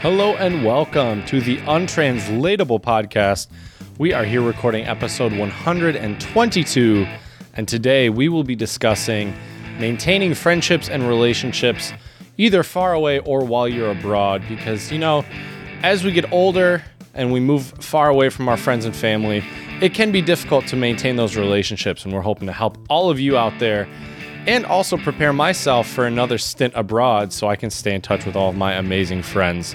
Hello and welcome to the Untranslatable Podcast. We are here recording episode 122, and today we will be discussing maintaining friendships and relationships either far away or while you're abroad. Because, you know, as we get older and we move far away from our friends and family, it can be difficult to maintain those relationships, and we're hoping to help all of you out there and also prepare myself for another stint abroad so I can stay in touch with all of my amazing friends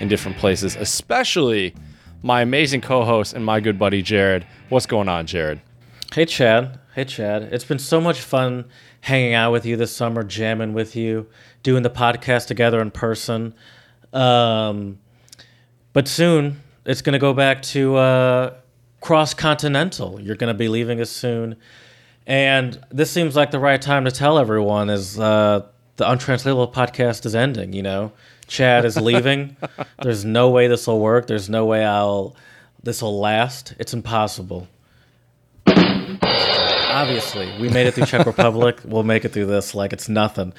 in different places, especially my amazing co host and my good buddy Jared. What's going on, Jared? Hey, Chad. Hey, Chad. It's been so much fun hanging out with you this summer, jamming with you, doing the podcast together in person. Um, but soon it's going to go back to uh, cross continental. You're going to be leaving us soon. And this seems like the right time to tell everyone is uh, the untranslatable podcast is ending. You know, Chad is leaving. There's no way this will work. There's no way I'll this will last. It's impossible. Obviously, we made it through Czech Republic. We'll make it through this like it's nothing.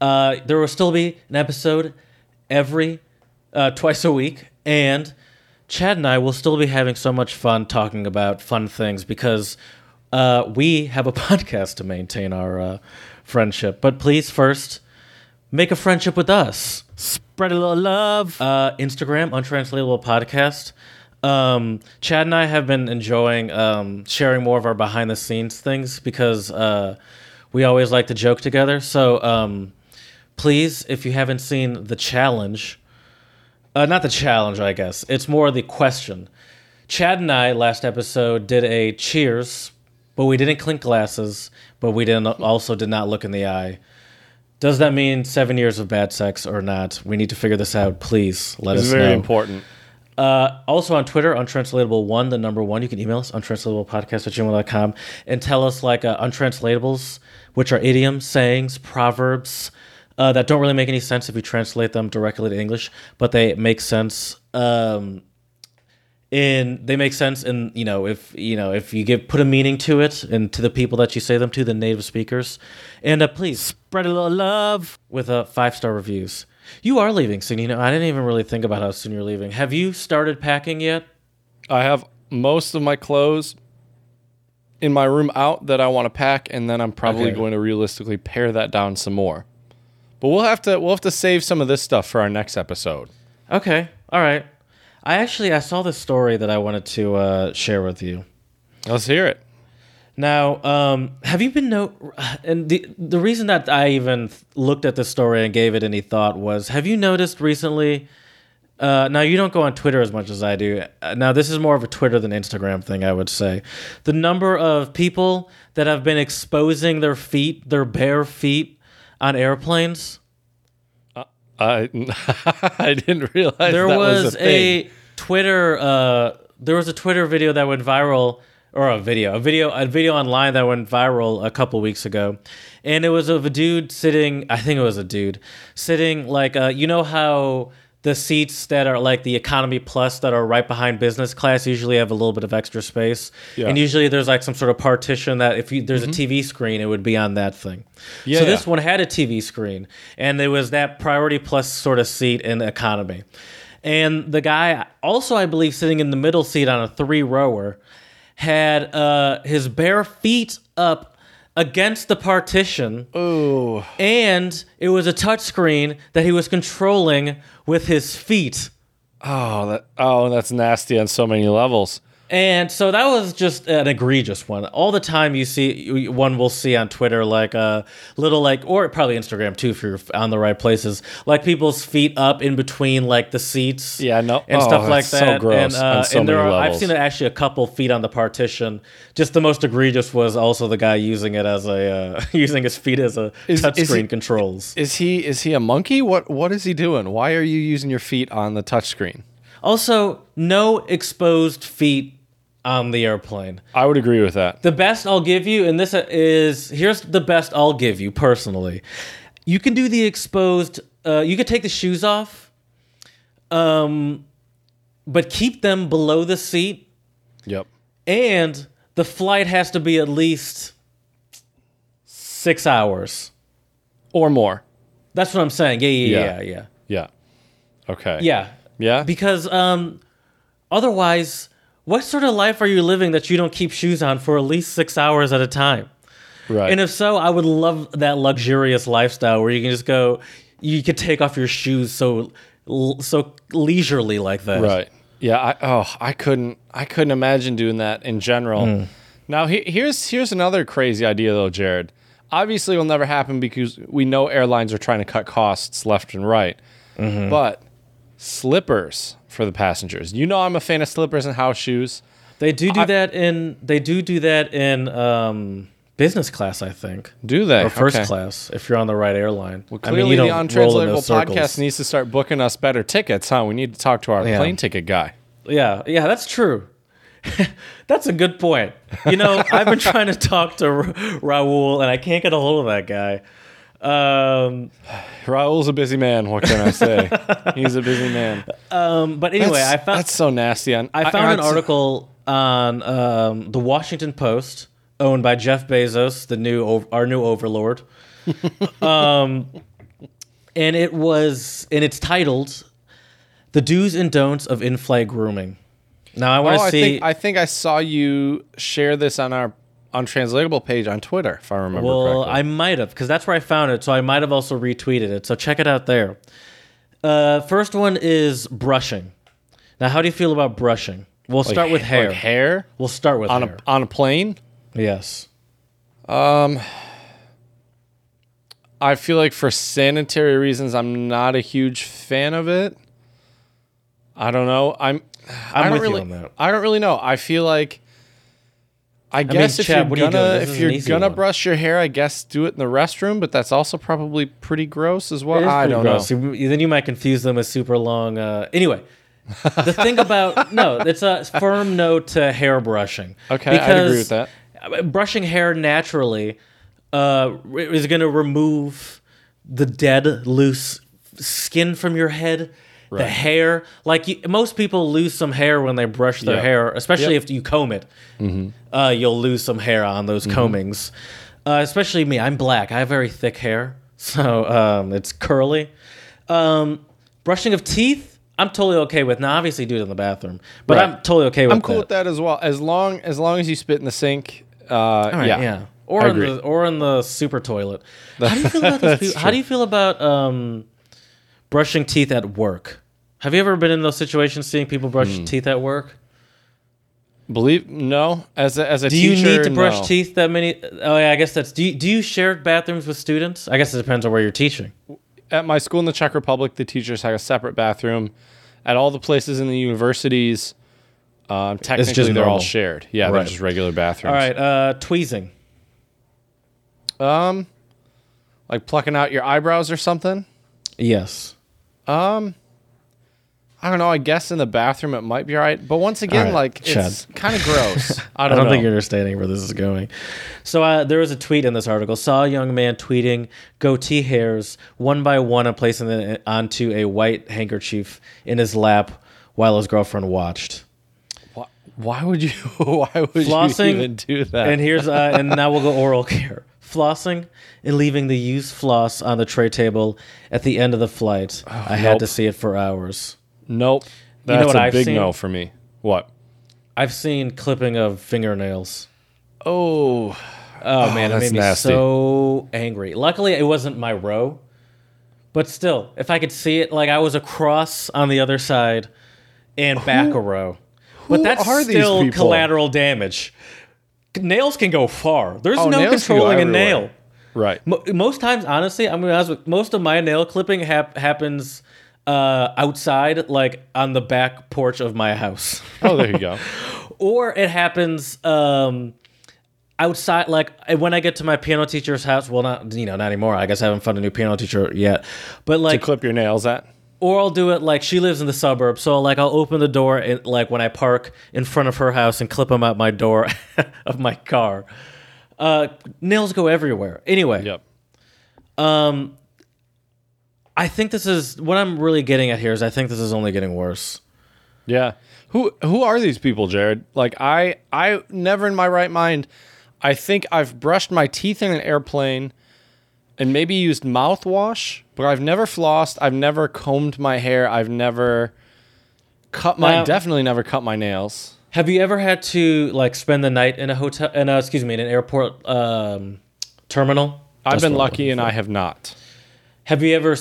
Uh, there will still be an episode every uh, twice a week, and Chad and I will still be having so much fun talking about fun things because uh, we have a podcast to maintain our uh, friendship. But please, first, make a friendship with us. Spread a little love. Uh, Instagram, Untranslatable Podcast. Um, Chad and I have been enjoying um, sharing more of our behind the scenes things because uh, we always like to joke together. So um, please, if you haven't seen the challenge, uh, not the challenge, I guess, it's more the question. Chad and I, last episode, did a cheers but we didn't clink glasses, but we didn't also did not look in the eye. Does that mean seven years of bad sex or not? We need to figure this out. Please let It's us know. It's very important. Uh, also on Twitter, untranslatable one, the number one. You can email us untranslatablepodcast at gmail.com and tell us like uh, untranslatables, which are idioms, sayings, proverbs uh, that don't really make any sense if you translate them directly to English, but they make sense. Um, in they make sense and you know if you know if you give put a meaning to it and to the people that you say them to the native speakers. And uh, please spread a little love with uh, five star reviews. You are leaving soon. You know i didn't even really think about how soon you're leaving. Have you started packing yet? I have most of my clothes in my room out that I want to pack, and then I'm probably Okay. going to realistically pare that down some more. But we'll have to we'll have to save some of this stuff for our next episode. okay. All right i actually i saw this story that i wanted to uh, share with you Let's hear it. Now, um, have you been no? And the the reason that I even looked at this story and gave it any thought was, have you noticed recently? Uh, now you don't go on Twitter as much as I do. Uh, Now this is more of a Twitter than Instagram thing, I would say. The number of people that have been exposing their feet, their bare feet, on airplanes. I I didn't realize there that was, was, a, a Twitter uh, there was a Twitter video that went viral or a video a video a video online that went viral a couple weeks ago. And it was of a dude sitting I think it was a dude sitting like uh, you know how the seats that are like the economy plus that are right behind business class usually have a little bit of extra space Yeah. and usually there's like some sort of partition that if you, there's a TV screen it would be on that thing Yeah, so this yeah. one had a TV screen, and there was that priority plus sort of seat in the economy. And the guy, also I believe, sitting in the middle seat on a three rower, had uh, his bare feet up against the partition, Ooh. and it was a touchscreen that he was controlling with his feet. Oh, that oh, that's nasty on so many levels. And so that was just an egregious one. All the time you see, one will see on Twitter, like a little like, or probably Instagram too, if you're on the right places, like people's feet up in between like the seats, Yeah, no- and oh, stuff like so that. gross and, uh, so and there are, I've seen actually a couple feet on the partition. Just the most egregious was also the guy using it as a uh, using his feet as a Is- touchscreen controls. Is he is he a monkey? What what is he doing? Why are you using your feet on the touchscreen? Also, no exposed feet on the airplane. I would agree with that. The best I'll give you, and this is here's the best I'll give you personally. You can do the exposed. Uh, you could take the shoes off, um, but keep them below the seat, Yep. and the flight has to be at least six hours. Or more. That's what I'm saying. Yeah, yeah, Yeah. yeah, yeah. Yeah. Okay. Yeah, Yeah. because um, otherwise, what sort of life are you living that you don't keep shoes on for at least six hours at a time? right. And if so, I would love that luxurious lifestyle where you can just go, you could take off your shoes so so leisurely like that. Right. Yeah. I, oh, I couldn't. I couldn't imagine doing that in general. Hmm. Now, he, here's here's another crazy idea though, Jared. Obviously, it will never happen because we know airlines are trying to cut costs left and right. Mm-hmm. But slippers for the passengers. You know, I'm a fan of slippers and house shoes. They do do I- that in they do do that in um, business class, I think, Do they? or first Okay. class if you're on the right airline. Well, I clearly, mean, you the untranslatable podcast needs to start booking us better tickets, huh? We need to talk to our Yeah. plane ticket guy. Yeah, yeah, that's true. that's a good point. You know, I've been trying to talk to Ra- Raul, and I can't get a hold of that guy. Um, Raul's a busy man. What can I say? He's a busy man. um, but anyway, That's- I found that's so nasty. On, I found an article on um, the Washington Post, owned by Jeff Bezos, the new our new overlord. um, and it was and it's titled "The Do's and Don'ts of In-Flight Grooming." Now I Oh, want to I see. think I think I saw you share this on our untranslatable page on Twitter, if I remember well, correctly. I might have because that's where I found it. So I might have also retweeted it. So check it out there. Uh, first one is brushing. Now, how do you feel about brushing? We'll Like start with hair. like hair We'll start with on hair. a on a plane. yes. Um, I feel like for sanitary reasons, I'm not a huge fan of it. I don't know. I'm. I I'm you really, on that. I don't really know. I feel like. I guess if Chad, you're what are you doing? gonna is if you're gonna one. brush your hair, I guess do it in the restroom. But that's also probably pretty gross as well. I don't gross. know. You- Then you might confuse them as super long. Uh, anyway, the thing about no, it's a firm no to hair brushing. Okay, I'd agree with that. that. Brushing hair naturally uh, is going to remove the dead, loose skin from your head. The hair, like you, most people lose some hair when they brush their Yep. hair, especially Yep. if you comb it. Uh, you'll lose some hair on those combings. Uh, especially me, I'm black. I have very thick hair, so um, it's curly. Um, brushing of teeth, I'm totally okay with. Now, obviously, do it in the bathroom, but Right. I'm totally okay with I'm cool that. with that as well. As long as long as you spit in the sink. Uh, right, yeah, yeah. Or in the or in the super toilet. How do you feel about? How do you feel about um, brushing teeth at work? Have you ever been in those situations seeing people brush Hmm. teeth at work? Believe no. As a, as a Do you need to brush no. teeth that many? Oh yeah, I guess that's. Do you, do you share bathrooms with students? I guess it depends on where you're teaching. At my school in the Czech Republic, the teachers have a separate bathroom. At all the places in the universities, um, technically they're all shared. Yeah, Right. they're just regular bathrooms. All right, uh, tweezing. Um, like plucking out your eyebrows or something. Yes. Um, I don't know. I guess in the bathroom it might be all right, but once again, right, like Chad. it's kind of gross. I I don't, don't know. think you're understanding where this is going. So uh, there was a tweet in this article. Saw a young man tweeting goatee hairs one by one and placing them onto a white handkerchief in his lap while his girlfriend watched. Why, why would you? Why would Flossing, you even do that? And here's uh, and now we'll go oral care. Flossing and leaving the used floss on the tray table at the end of the flight. Oh, I had nope. to see it for hours. nope. know That's what a I've big seen? no for me. What? I've seen clipping of fingernails. Oh. oh, Oh, man, it that's made me nasty. so angry. Luckily, it wasn't my row, but still, if I could see it, like I was across on the other side and back a row. But that's are still collateral damage. Nails can go far. There's Oh, no nails can go controlling a nail. right. Mo- most times, honestly, I'm gonna with most of my nail clipping hap- happens uh, outside, like on the back porch of my house. Oh, there you go. or it happens um outside like when i get to my piano teacher's house well not you know not anymore i guess i haven't found a new piano teacher yet but to like clip your nails at. Or i'll do it like she lives in the suburbs so like i'll open the door and like when i park in front of her house and clip them out my door of my car uh nails go everywhere anyway Yep. um i think this is what i'm really getting at here is i think this is only getting worse Yeah. Who who are these people, Jared? Like I I never in my right mind I think I've brushed my teeth in an airplane and maybe used mouthwash but I've never flossed. I've never combed my hair. I've never cut my Now- definitely never cut my nails. Have you ever had to like spend the night in a hotel? In a, excuse me, in an airport um, terminal? I've That's been lucky and. I have not. Have you ever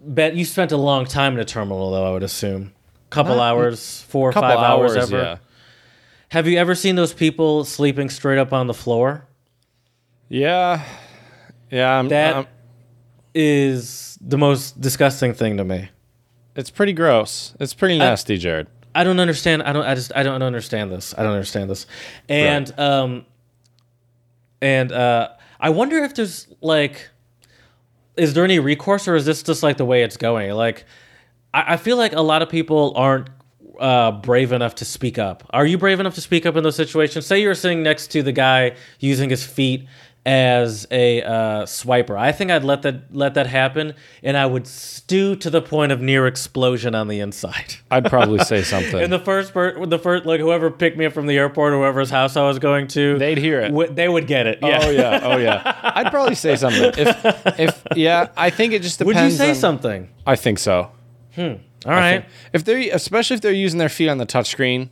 bet you spent a long time in a terminal though? I would assume, couple Not- hours, four or Couple five hours, hours, ever. yeah. Have you ever seen those people sleeping straight up on the floor? Yeah. Yeah, I'm, That I'm- is the most disgusting thing to me. it's pretty gross. It's pretty nasty, Jared. I don't understand. I don't. I just. I don't understand this. I don't understand this. And um, and uh, I wonder if there's like, is there any recourse or is this just like the way it's going? Like, I, I feel like a lot of people aren't uh, brave enough to speak up. Are you brave enough to speak up in those situations? Say you're sitting next to the guy using his feet as a uh, swiper. I think I'd let that let that happen, and I would stew to the point of near explosion on the inside. I'd probably say something. And the first per- the first like whoever picked me up from the airport, or whoever's house I was going to, They'd hear it. w- they would get it. Yeah. Oh yeah, oh yeah. I'd probably say something. If if yeah, I think it just depends. Would you say on- something? I think so. Hmm. All right. If they're especially if they're using their feet on the touchscreen,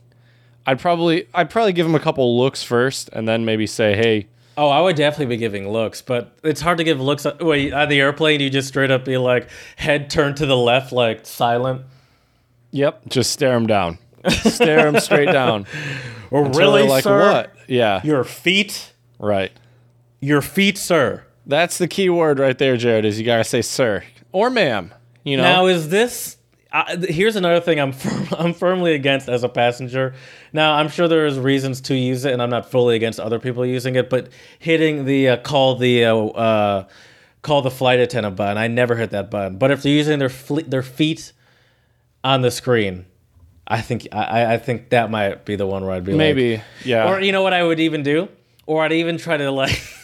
I'd probably I'd probably give them a couple looks first, and then maybe say, "Hey, Oh, I would definitely be giving looks, but it's hard to give looks. On, wait, on the airplane, you just straight up be like head turned to the left, like silent. yep," just stare them down, stare them straight down. Or really, like sir? what? Yeah, Your feet, right. your feet, sir. That's the key word right there, Jared. Is you gotta say "sir" or "ma'am." You know, Now, is this? Th- here's another thing I'm firm, I'm firmly against as a passenger. Now, I'm sure there is reasons to use it, and I'm not fully against other people using it. But hitting the uh, call the uh, uh, call the flight attendant button, I never hit that button. But if they're using their fle- their feet on the screen, I think I, I think that might be the one where I'd be like, maybe. Yeah. or you know what I would even do? Or I'd even try to like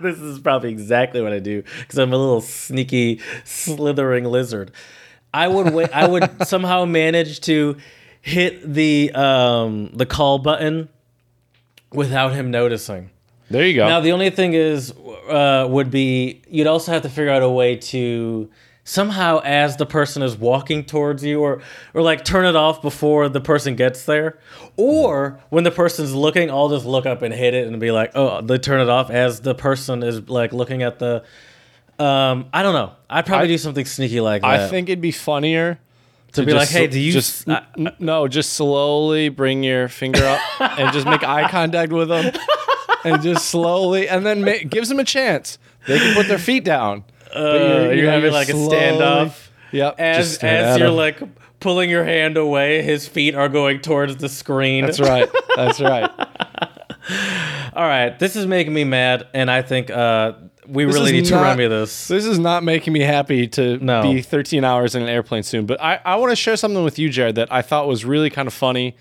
this is probably exactly what I do because I'm a little sneaky slithering lizard. I would wait I would somehow manage to hit the um the call button without him noticing. there you go. Now the only thing is uh would be you'd also have to figure out a way to somehow as the person is walking towards you or or like turn it off before the person gets there or when the person's looking i'll just look up and hit it and be like oh they turn it off as the person is like looking at the um i don't know. I'd probably I- do something sneaky like that. I think it'd be funnier to be like hey do you just I- no just slowly bring your finger up and just make eye contact with them and just slowly and then ma- gives them a chance. They can put their feet down uh, you're, having like a standoff. Yep. As as you're like pulling your hand away his feet are going towards the screen. That's right. That's right. All right, this is making me mad, and I think uh, we This really need to not- remedy this. this is not making me happy to No. be 13 hours in an airplane soon but i, I want to share something with you jared that i thought was really kind of funny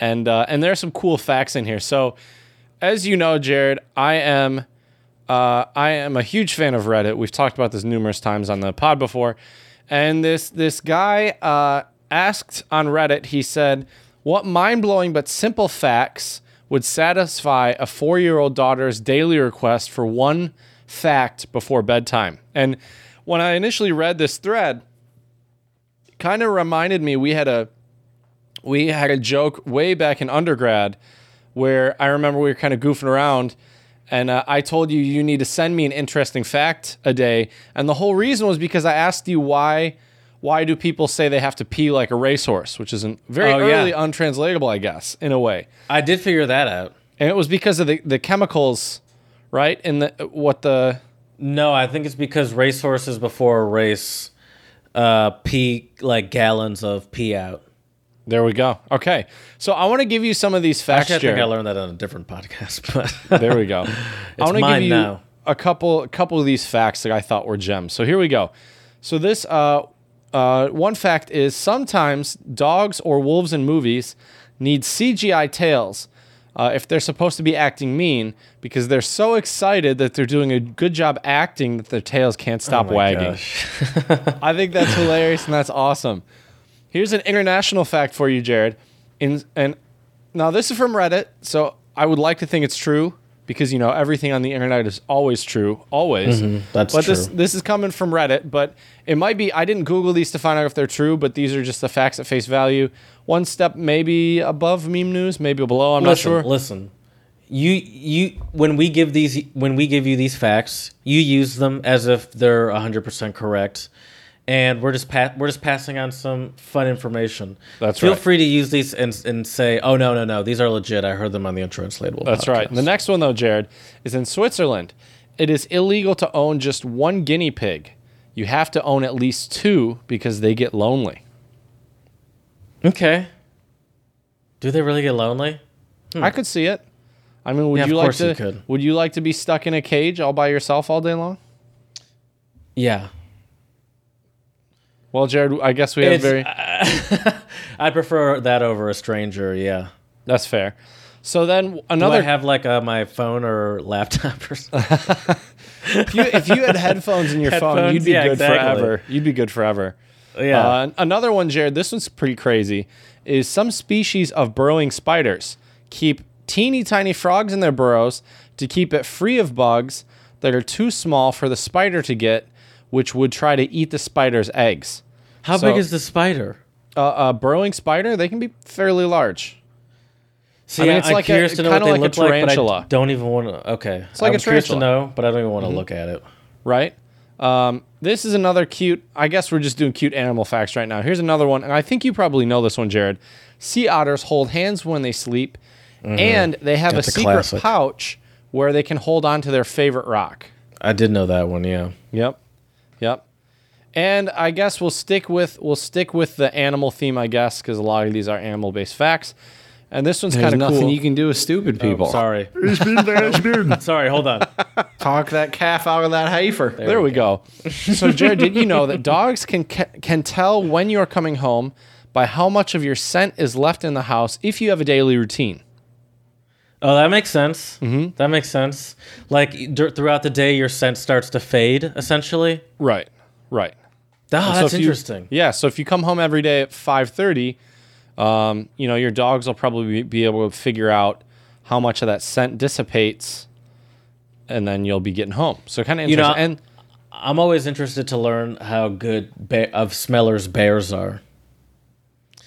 and uh, and there are some cool facts in here so as you know jared i am Uh, I am a huge fan of Reddit. We've talked about this numerous times on the pod before. And this this guy uh, asked on Reddit. He said, "What mind blowing but simple facts would satisfy a four year old daughter's daily request for one fact before bedtime?" And when I initially read this thread, kind of reminded me we had a we had a joke way back in undergrad where I remember we were kind of goofing around and uh, I told you you need to send me an interesting fact a day and the whole reason was because I asked you why why do people say they have to pee like a racehorse which is a very Oh, yeah. early untranslatable I guess in a way I did figure that out. and it was because of the, the chemicals right And the what the No, I think it's because racehorses before a race uh, pee like gallons of pee out. there we go okay so I want to give you some of these facts Actually, I think Jared. I learned that on a different podcast. But There we go. I want to give mine you now. a couple a couple of these facts that I thought were gems. So here we go. So this uh, uh, one fact is sometimes dogs or wolves in movies need CGI tails uh, if they're supposed to be acting mean because they're so excited that they're doing a good job acting that their tails can't stop Oh wagging. I think that's hilarious and that's awesome. Here's an international fact for you, Jared. In and now this is from Reddit, so I would like to think it's true, because you know everything on the internet is always true, always. Mm-hmm. that's but this true. this is coming from Reddit, but it might be. I didn't Google these to find out if they're true, but these are just the facts at face value. One step maybe above meme news, maybe below. I'm listen, not sure. Listen, you you when we give these when we give you these facts, you use them as if they're hundred percent correct, and we're just pa- we're just passing on some fun information. That's Feel right. free to use these and and say, oh no no no, these are legit. I heard them on the untranslatable. That's right. podcast." The next one though, Jared, is in Switzerland. It is illegal to own just one guinea pig. You have to own at least two because they get lonely. Okay. Do they really get lonely? I could see it. I mean, would Hmm. Yeah, of you like to? you could. Would you like to be stuck in a cage all by yourself all day long? Yeah. Well, Jared, I guess we have It's- very. I prefer that over a stranger. Yeah. That's fair. So then Do another. I have like uh, my phone or laptop or something? if, you, if you had headphones in your phone, you'd be Yeah, good exactly. forever. You'd be good forever. yeah. Uh, another one, Jared. This one's pretty crazy. Is some species of burrowing spiders keep teeny tiny frogs in their burrows to keep it free of bugs that are too small for the spider to get, which would try to eat the spider's eggs. How so- big is the spider? Uh, a burrowing spider, they can be fairly large. See, I mean, it's am like a- curious to know what they like a look like, but I don't even want to. Okay, it's like a I'm curious to tarantula. Mm-hmm. know, but I don't even want to look at it. right? Um, this is another cute. I guess we're just doing cute animal facts right now. Here's another one, and I think you probably know this one, Jared. Sea otters hold hands when they sleep, and they have That's a a secret classic. pouch where they can hold on to their favorite rock. I did know that one. Yeah. Yep. And I guess we'll stick with we'll stick with the animal theme, I guess, because a lot of these are animal based facts. And this one's kind of nothing cool. you can do with stupid people. Oh, sorry. sorry. Hold on. Talk that calf out of that heifer. There we go. So, Jared, did you know that dogs can can tell when you are coming home by how much of your scent is left in the house if you have a daily routine? Oh, that makes sense. Mm-hmm. That makes sense. Like dur- throughout the day, your scent starts to fade. Essentially. Right. Right. Oh, that's you- interesting. yeah. So if you come home every day at five thirty, um, you know your dogs will probably be- able to figure out how much of that scent dissipates, and then you'll be getting home. So kind of interesting. You know, and I'm always interested to learn how good of smellers bears are.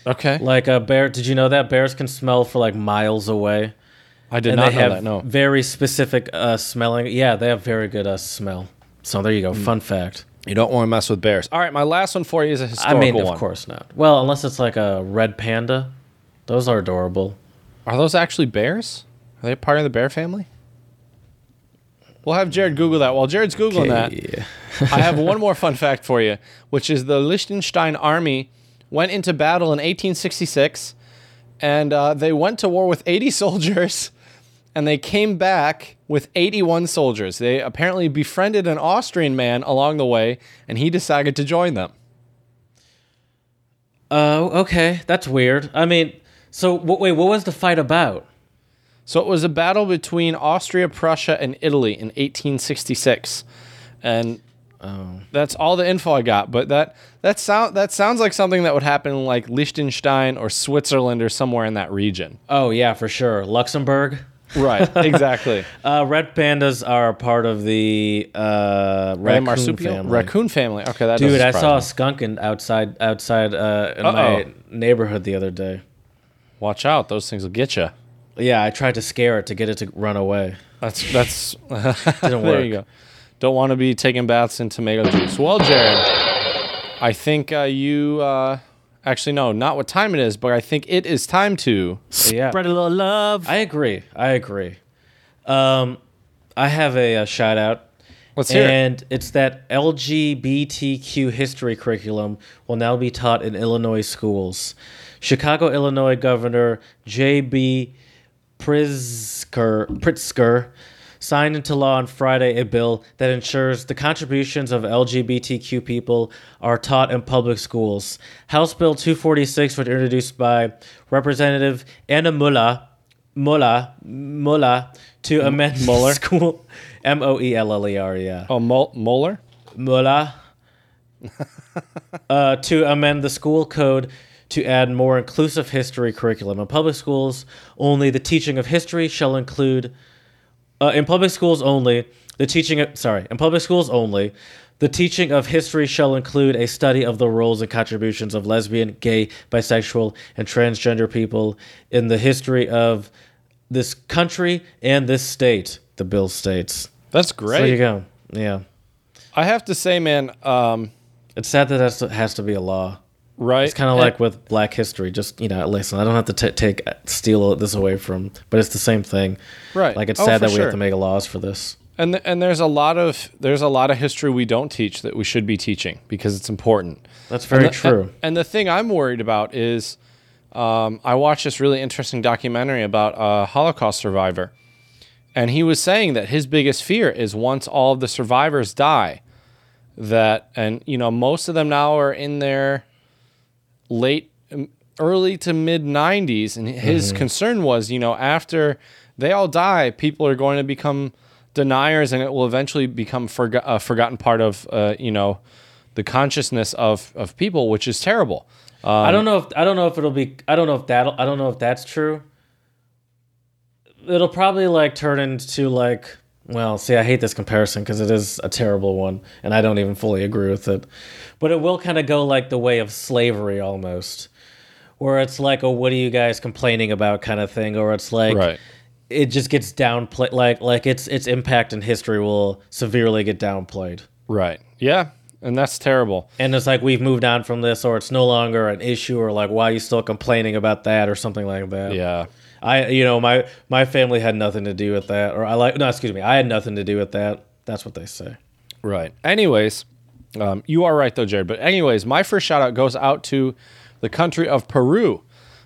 okay, Like a bear. Did you know that bears can smell for like miles away? I did and not they know have that. No. very specific uh, smelling. Yeah, they have very good uh, smell. So there you go. Fun fact. You don't want to mess with bears. All right, my last one for you is a historical mean, one. of course not. Well, unless it's like a red panda. Those are adorable. Are those actually bears? Are they part of the bear family? We'll have Jared Google that. While Jared's Googling that, I have one more fun fact for you, which is the Liechtenstein army went into battle in 1866, and uh, they went to war with 80 soldiers, and they came back with 81 soldiers. They apparently befriended an Austrian man along the way, and he decided to join them. Oh, okay. That's weird. I mean, so wait, what was the fight about? So it was a battle between Austria, Prussia, and Italy in 1866, and oh. that's all the info I got. But that that sound that sounds like something that would happen in like Liechtenstein or Switzerland or somewhere in that region. Oh yeah, for sure. Luxembourg. Right. Exactly. Uh, red pandas are a part of the uh, raccoon marsupial family. raccoon family. Okay, that Dude, I saw a skunk in, outside outside uh, in Uh-oh. my neighborhood the other day. Watch out; those things will get you. Yeah, I tried to scare it to get it to run away. That's that's. Didn't there you go. Don't want to be taking baths in tomato juice. Well, Jared, I think uh, you. Uh, actually, no, not what time it is, but I think it is time to. Yeah. Spread a little love. I agree. I agree. Um, I have a, a shout out. Let's hear it. and it's that LGBTQ history curriculum will now be taught in Illinois schools. Chicago, Illinois Governor J.B. Pritzker, Pritzker signed into law on Friday a bill that ensures the contributions of LGBTQ people are taught in public schools. House Bill 246 was introduced by Representative Anna Mulla, Mulla, Mulla to amend Mueller? school M O E L L E R, yeah. Oh, Moeller. Mulla uh, to amend the school code to add more inclusive history curriculum. In public schools, only the teaching of history shall include Uh, in public schools only, the teaching of, sorry, in public schools only, the teaching of history shall include a study of the roles and contributions of lesbian, gay, bisexual, and transgender people in the history of this country and this state. The bill states. That's great. So there you go. Yeah, I have to say, man, um, it's sad that that has to be a law. Right? It's kind of like with Black History. Just you know, listen, I don't have to t- take steal this away from, but it's the same thing. Right. Like it's Oh, sad that we sure. have to make laws for this. And th- and there's a lot of there's a lot of history we don't teach that we should be teaching because it's important. That's very And the- true. And, and the thing I'm worried about is, um, I watched this really interesting documentary about a Holocaust survivor, and he was saying that his biggest fear is once all of the survivors die, that and you know most of them now are in their late, um, early to mid 90s, and his Mm-hmm. concern was you know after they all die, people are going to become deniers, and it will eventually become forgo- a forgotten part of uh, you know the consciousness of of people, which is terrible. Um, I don't know if I don't know if it'll be. I don't know if that. I don't know if that's true. It'll probably like turn into like. Well, see, I hate this comparison because it is a terrible one, and I don't even fully agree with it. But it will kind of go like the way of slavery almost, where it's like a "what are you guys complaining about" kind of thing, or it's like Right. it just gets downplayed. Like like its its impact in history will severely get downplayed. Right. Yeah. And that's terrible. and it's like we've moved on from this or it's no longer an issue or like why are you still complaining about that or something like that Yeah. I you know my my family had nothing to do with that or i like no excuse me i had nothing to do with that that's what they say Right. Anyways, um, you are right though, Jared. But anyways, my first shout out goes out to the country of Peru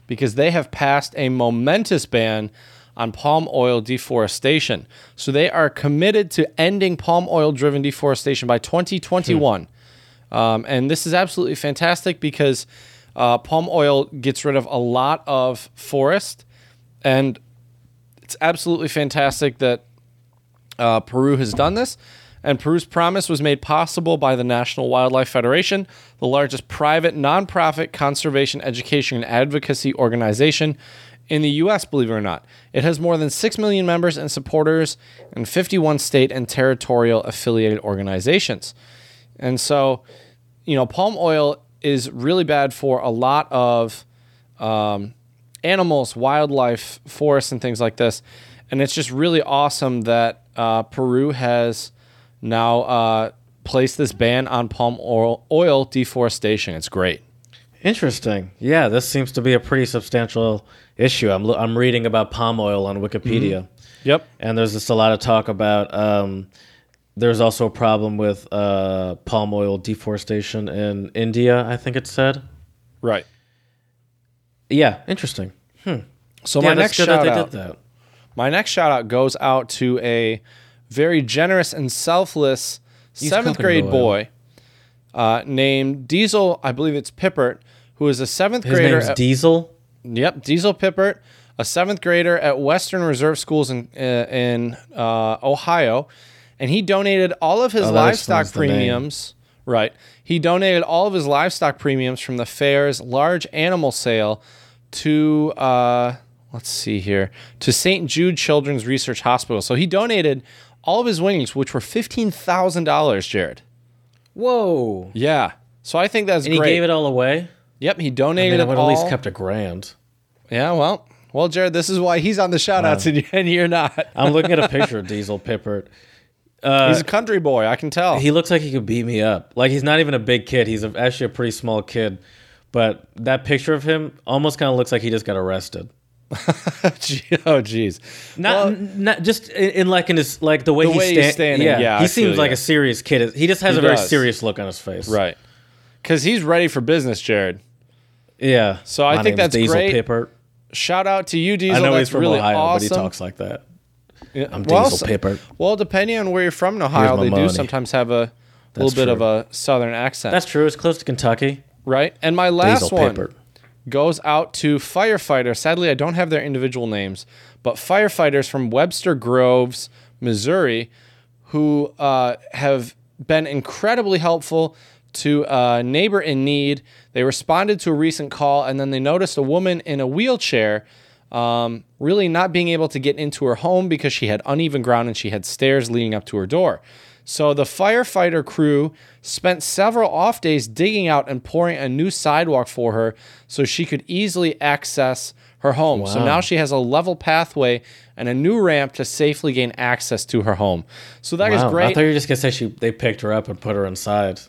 because they have passed a momentous ban on palm oil deforestation. So they are committed to ending palm oil driven deforestation by 2021. Um, and this is absolutely fantastic because uh, palm oil gets rid of a lot of forest. And it's absolutely fantastic that uh, Peru has done this. And Peru's promise was made possible by the National Wildlife Federation, the largest private nonprofit conservation education and advocacy organization in the U.S., believe it or not. It has more than 6 million members and supporters in 51 state and territorial affiliated organizations. And so, you know, palm oil is really bad for a lot of um, animals, wildlife, forests, and things like this. And it's just really awesome that uh, Peru has now uh, placed this ban on palm oil, oil deforestation. It's great. interesting yeah this seems to be a pretty substantial issue i'm, I'm reading about palm oil on wikipedia Yep. and there's just a lot of talk about um, there's also a problem with uh, palm oil deforestation in india i think it said Right. Yeah interesting So yeah, my next shout out, did that my next shout out goes out to a very generous and selfless seventh grade boy uh, named Diesel. I believe it's Pippert, who is a seventh his grader. name's at- diesel Yep, Diesel Pippert, a seventh grader at Western Reserve Schools in uh, in uh, Ohio, and he donated all of his Oh, livestock explains the name. premiums. Right, he donated all of his livestock premiums from the fair's large animal sale to uh, let's see here to St. Jude Children's Research Hospital. So he donated all of his winnings, which were fifteen thousand dollars. Jared, whoa yeah. So I think that's and he great. gave it all away yep, he I donated mean, I would all. at least kept a grand Yeah, well, well, Jared, this is why he's on the shout outs and, you- and you're not. I'm looking at a picture of Diesel Pippert. Uh, he's a country boy, I can tell. he looks like he could beat me up. Like he's not even a big kid. He's a, actually a pretty small kid. But that picture of him almost kind of looks like he just got arrested. Oh, jeez. Not, Well, not just in, in like in his like the way, The he's, way he's standing, Yeah, yeah, he I seems like ya. a serious kid. He just has He a very does. serious look on his face. right. Because he's ready for business, Jared. Yeah. So I My think name's that's Diesel great. Pippert. Shout out to you, Diesel. I know That's he's from really Ohio, awesome. but he talks like that. Yeah, I'm well, Diesel Pippert. Well, depending on where you're from in Ohio, they do sometimes have a That's little bit of a southern accent. That's true. It's close to Kentucky. Right. And my last Diesel one Pippert. goes out to firefighters. Sadly, I don't have their individual names, but firefighters from Webster Groves, Missouri, who uh, have been incredibly helpful to a neighbor in need. They responded to a recent call, and then they noticed a woman in a wheelchair um, really not being able to get into her home because she had uneven ground and she had stairs leading up to her door. So the firefighter crew spent several off days digging out and pouring a new sidewalk for her so she could easily access her home. So now she has a level pathway and a new ramp to safely gain access to her home. So that is Wow, I great. thought you were just gonna say she they picked her up and put her inside.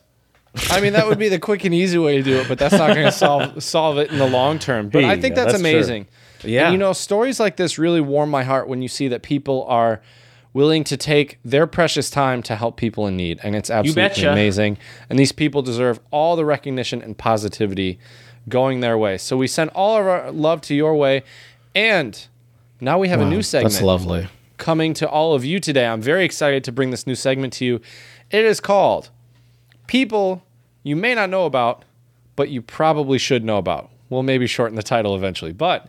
I mean, that would be the quick and easy way to do it, but that's not going to solve solve it in the long term. But I think yeah, that's, that's true. amazing. Yeah. And, you know, stories like this really warm my heart when you see that people are willing to take their precious time to help people in need, and it's absolutely amazing. And these people deserve all the recognition and positivity going their way. So we send all of our love to your way, and now we have a new segment That's lovely. coming to all of you today. I'm very excited to bring this new segment to you. It is called People You May Not Know About, but You Probably Should Know About. We'll maybe shorten the title eventually. But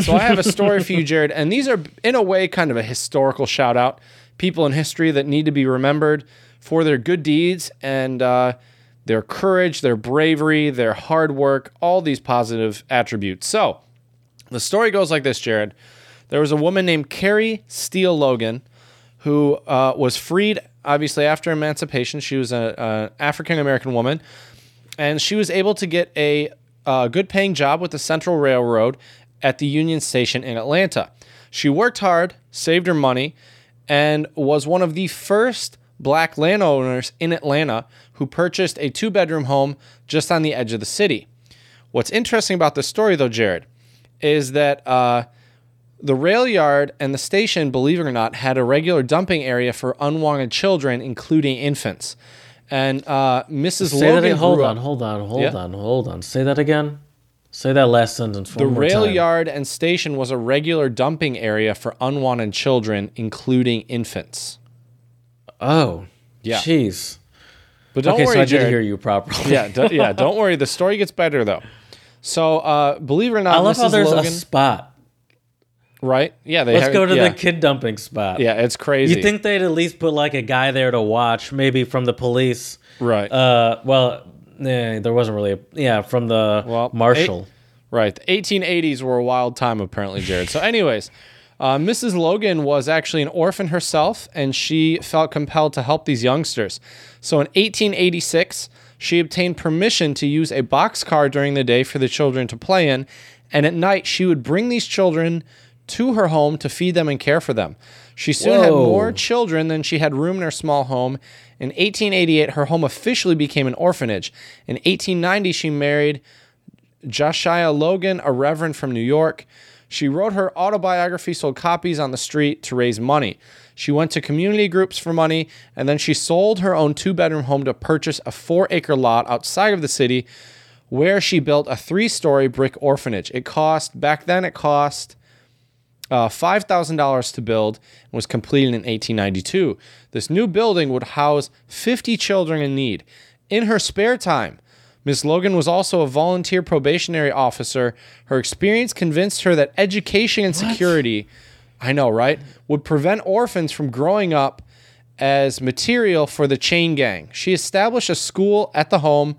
so I have a story for you, Jared, and these are, in a way, kind of a historical shout out. People in history that need to be remembered for their good deeds and uh, their courage, their bravery, their hard work, all these positive attributes. So, the story goes like this, Jared. There was a woman named Carrie Steele Logan who uh, was freed, obviously, after emancipation. She was an African American woman, and she was able to get a, uh good paying job with the Central Railroad at the Union Station in Atlanta. She worked hard, saved her money, and was one of the first black landowners in Atlanta who purchased a two bedroom home just on the edge of the city. What's interesting about this story, though, Jared, is that uh, the rail yard and the station, believe it or not, had a regular dumping area for unwanted children, including infants. And uh, Mrs. Say that Logan again. Hold on, hold on, hold Yeah. on, hold on. Say that again. Say that last sentence. The rail time. yard and station was a regular dumping area for unwanted children, including infants. Oh, Yeah. Jeez. But don't okay, worry, so I did hear you properly. yeah, do, yeah. Don't worry. The story gets better though. So, uh, believe it or not, I love Mrs. how there's Logan, a spot. Right? Yeah, they Let's have- go to yeah. the kid dumping spot. Yeah, it's crazy. You think they'd at least put like a guy there to watch, maybe from the police? right? Uh, well, eh, there wasn't really. A, yeah, from the Well, marshal. Right. The 1880s were a wild time, apparently, Jared. So, anyways, uh, Mrs. Logan was actually an orphan herself, and she felt compelled to help these youngsters. So, in 1886, she obtained permission to use a boxcar during the day for the children to play in, and at night, she would bring these children to her home to feed them and care for them. She soon had more children than she had room in her small home. In 1888, her home officially became an orphanage. In 1890, she married Josiah Logan, a reverend from New York. She wrote her autobiography, sold copies on the street to raise money. She went to community groups for money, and then she sold her own two bedroom home to purchase a four acre lot outside of the city where she built a three story brick orphanage. It cost, back then, it cost uh, $5,000 to build and was completed in 1892. This new building would house 50 children in need. In her spare time, Miss Logan was also a volunteer probationary officer. Her experience convinced her that education and security, I know, right, would prevent orphans from growing up as material for the chain gang. She established a school at the home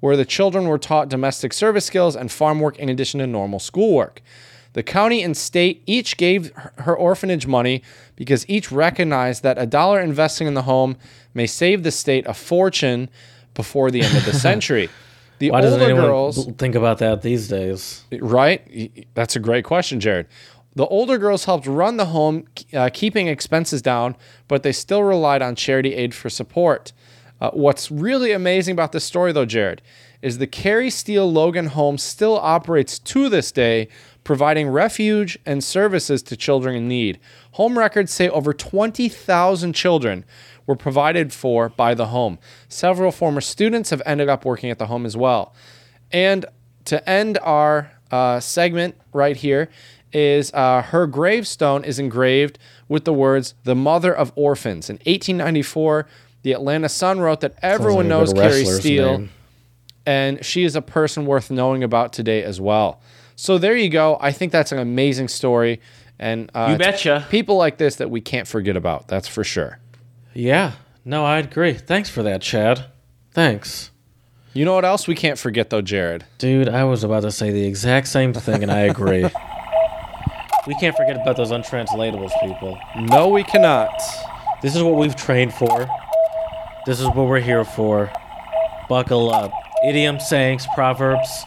where the children were taught domestic service skills and farm work in addition to normal schoolwork. The county and state each gave her- orphanage money because each recognized that a dollar investing in the home may save the state a fortune before the end of the century. The Why doesn't older anyone girls, think about that these days? right? That's a great question, Jared. The older girls helped run the home, uh, keeping expenses down, but they still relied on charity aid for support. Uh, what's really amazing about this story, though, Jared, is the Carrie Steele Logan home still operates to this day, providing refuge and services to children in need. Home records say over 20,000 children were provided for by the home. Several former students have ended up working at the home as well. And to end our uh, segment right here is uh, her gravestone is engraved with the words "the mother of orphans." In 1894, the Atlanta Sun wrote that everyone like knows Carrie Steele, name. and she is a person worth knowing about today as well. So there you go. I think that's an amazing story, and uh, You betcha. people like this that we can't forget about. That's for sure. Yeah. No, I agree. Thanks for that, Chad. Thanks. You know what else we can't forget though, Jared? Dude, I was about to say the exact same thing, and I agree. we can't forget about those untranslatables, people. No, we cannot. This is what we've trained for. This is what we're here for. Buckle up. Idioms, sayings, proverbs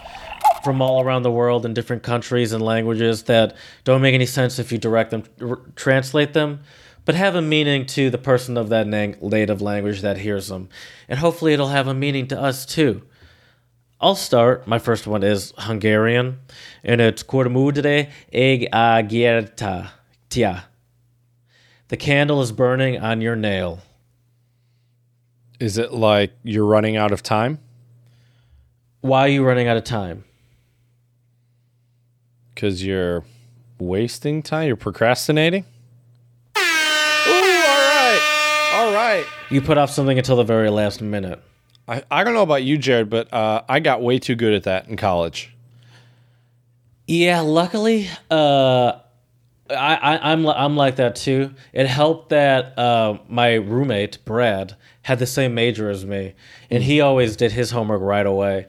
from all around the world in different countries and languages that don't make any sense if you direct them, r- translate them, but have a meaning to the person of that na- native language that hears them. And hopefully it'll have a meaning to us too. I'll start. My first one is Hungarian, and it's Kormudre eg agierta tia. The candle is burning on your nail. Is it like you're running out of time? Why are you running out of time? Because you're wasting time? You're procrastinating? Ooh, all right. All right. You put off something until the very last minute. I, I don't know about you, Jared, but uh, I got way too good at that in college. Yeah, luckily, uh, I, I I'm I'm like that too. It helped that uh, my roommate Brad had the same major as me, and he always did his homework right away.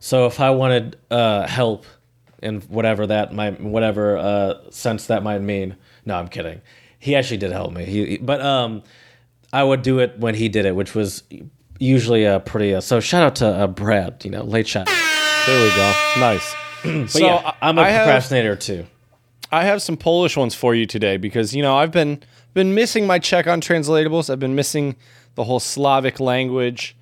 So if I wanted uh, help in whatever that might whatever uh, sense that might mean, no, I'm kidding. He actually did help me. He but um, I would do it when he did it, which was usually a pretty. Uh, so shout out to uh, Brad. You know, late shot. There we go. Nice. But so yeah, I'm a I have- procrastinator too. I have some Polish ones for you today because you know I've been been missing my Czech untranslatables. I've been missing the whole Slavic language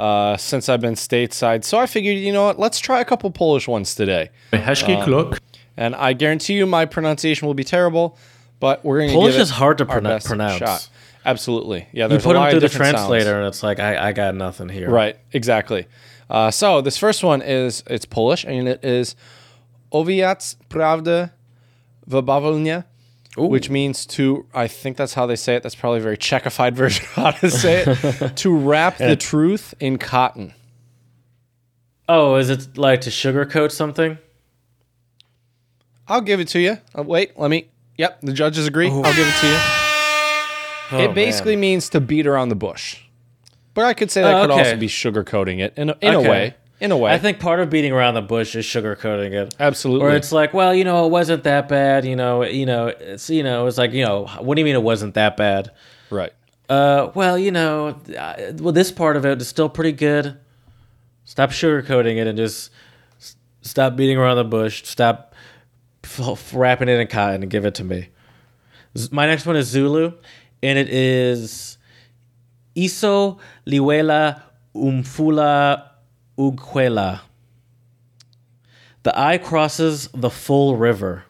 uh, since I've been stateside. So I figured, you know what? Let's try a couple Polish ones today. Heshki Kluk. And I guarantee you, my pronunciation will be terrible, but we're going to Polish give it is hard to pronounce. Shot. Absolutely, yeah. You There's put a lot them through the different sounds. translator, and it's like I, I got nothing here. Right, exactly. Uh, so this first one is it's Polish and it is Owiac Prawdę w Bawolnie, which means to I think that's how they say it. That's probably a very Czechified version of how to say it. to wrap the truth in cotton. Oh, is it like to sugarcoat something? I'll give it to you. Uh, wait, let me. Yep, the judges agree. I'll give it to you. Oh, it basically man. means to beat around the bush. But I could say that Oh, could okay. also be sugarcoating it in a, in Okay. a way. In a way, I think part of beating around the bush is sugarcoating it. absolutely. Or it's like, well, you know, it wasn't that bad. You know, you know, it's you know, it's like, you know, what do you mean it wasn't that bad? right. Uh, well, you know, uh, well, this part of it is still pretty good. Stop sugarcoating it and just s- stop beating around the bush. Stop f- f- wrapping it in cotton and give it to me. Z- My next one is Zulu, and it is Iso Liwela Umfula Uguela. The eye crosses the full river.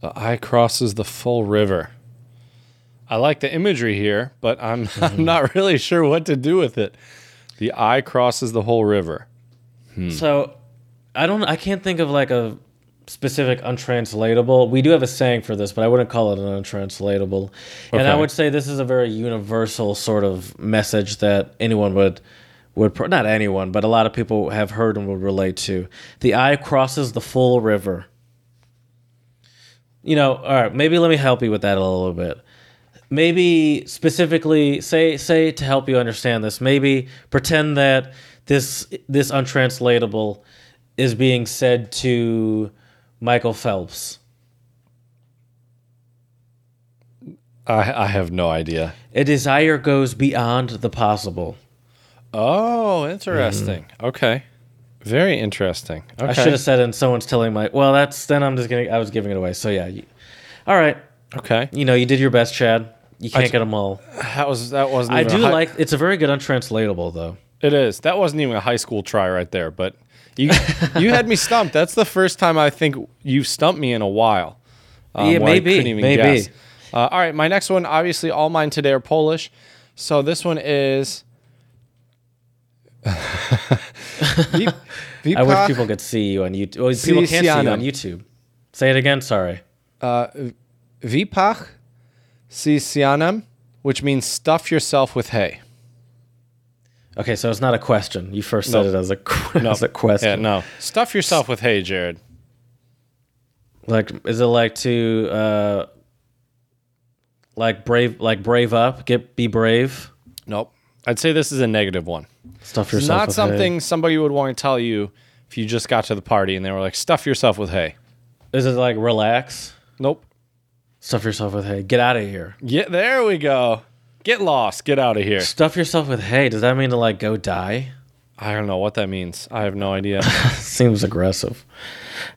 The eye crosses the full river. I like the imagery here, but I'm, I'm mm-hmm. not really sure what to do with it. The eye crosses the whole river. Hmm. So I don't I can't think of like a specific untranslatable. We do have a saying for this, but I wouldn't call it an untranslatable. And I would say this is a very universal sort of message that anyone would would pro- not anyone, but a lot of people have heard and would relate to. The eye crosses the full river. You know, all right, maybe let me help you with that a little bit. Maybe specifically say say to help you understand this, maybe pretend that this this untranslatable is being said to Michael Phelps. I, I have no idea. A desire goes beyond the possible. Oh, interesting. Okay. Very interesting. Okay. I should have said and someone's telling my well that's then I'm just gonna I was giving it away. So yeah. You, all right. Okay. You know, you did your best, Chad. You can't t- get them all. That was that wasn't. I do high- like it's a very good untranslatable though. it is. That wasn't even a high school try right there. But you you had me stumped. That's the first time I think you've stumped me in a while. um, Yeah, maybe, even maybe. Uh, all right, my next one. Obviously, all mine today are Polish. So this one is. Vip- I wish people could see you on YouTube. Well, people can't see you on YouTube. Say it again. Sorry. Vipach Sisianam, which means stuff yourself with hay. Okay, so it's not a question. You first said No. it as a, as a question. Yeah, no. Stuff yourself with hay, Jared. Like, is it like to, uh, like brave, like brave up, get be brave, Nope. I'd say this is a negative one. Stuff It's yourself. not with something hay. somebody would want to tell you if you just got to the party and they were like, stuff yourself with hay. Is it like relax? Nope. Stuff yourself with hay. Get out of here. Yeah, there we go. Get lost. Get out of here. Stuff yourself with hay. Does that mean to like go die? I don't know what that means. I have no idea. Seems aggressive.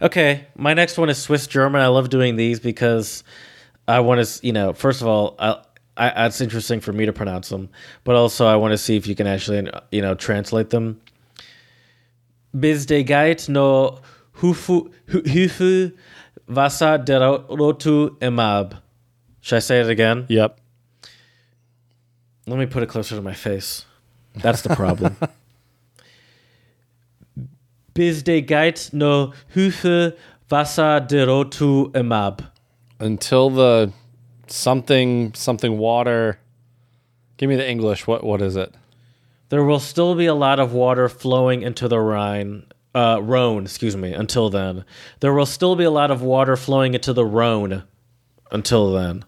Okay, my next one is Swiss German. I love doing these because I want to, you know, first of all, I, I, it's interesting for me to pronounce them, but also I want to see if you can actually, you know, translate them. Bis de geit no hufu hufu vasa der rotu imab. Should I say it again? yep. Let me put it closer to my face. That's the problem. Bis de geit no hufu vasa de rotu imab. Until the something something water. Give me the English. What what is it? There will still be a lot of water flowing into the Rhine, uh, Rhone, excuse me, until then. There will still be a lot of water flowing into the Rhone until then.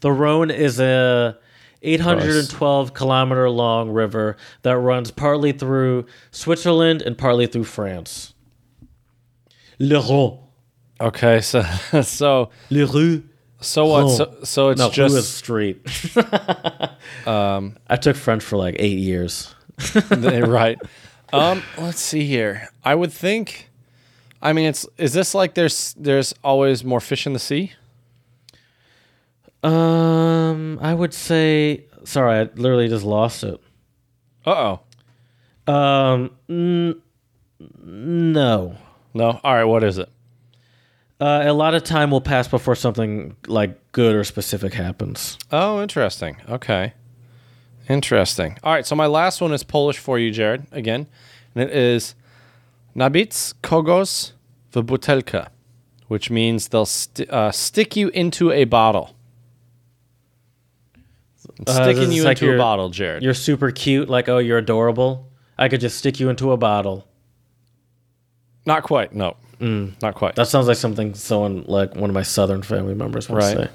The Rhone is a 812 kilometer long river that runs partly through Switzerland and partly through France. Le Rhone. Okay, so so Le Rue. So what? Oh. So, so it's No, just is street. um, I took French for like eight years. right. Um, let's see here. I would think. I mean, it's is this like there's there's always more fish in the sea? Um, I would say. Sorry, I literally just lost it. Uh oh. Um, n- no. No. All right. What is it? Uh, a lot of time will pass before something like good or specific happens. Oh, interesting. Okay. Interesting. All right. So my last one is Polish for you, Jared. Again, and it is Nabic kogos w butelka, which means they'll st- uh, stick you into a bottle. Uh, Sticking this you like into a bottle, Jared. You're super cute, like oh, you're adorable. I could just stick you into a bottle. Not quite. No. Not quite. That sounds like something someone like one of my southern family members would Right. say.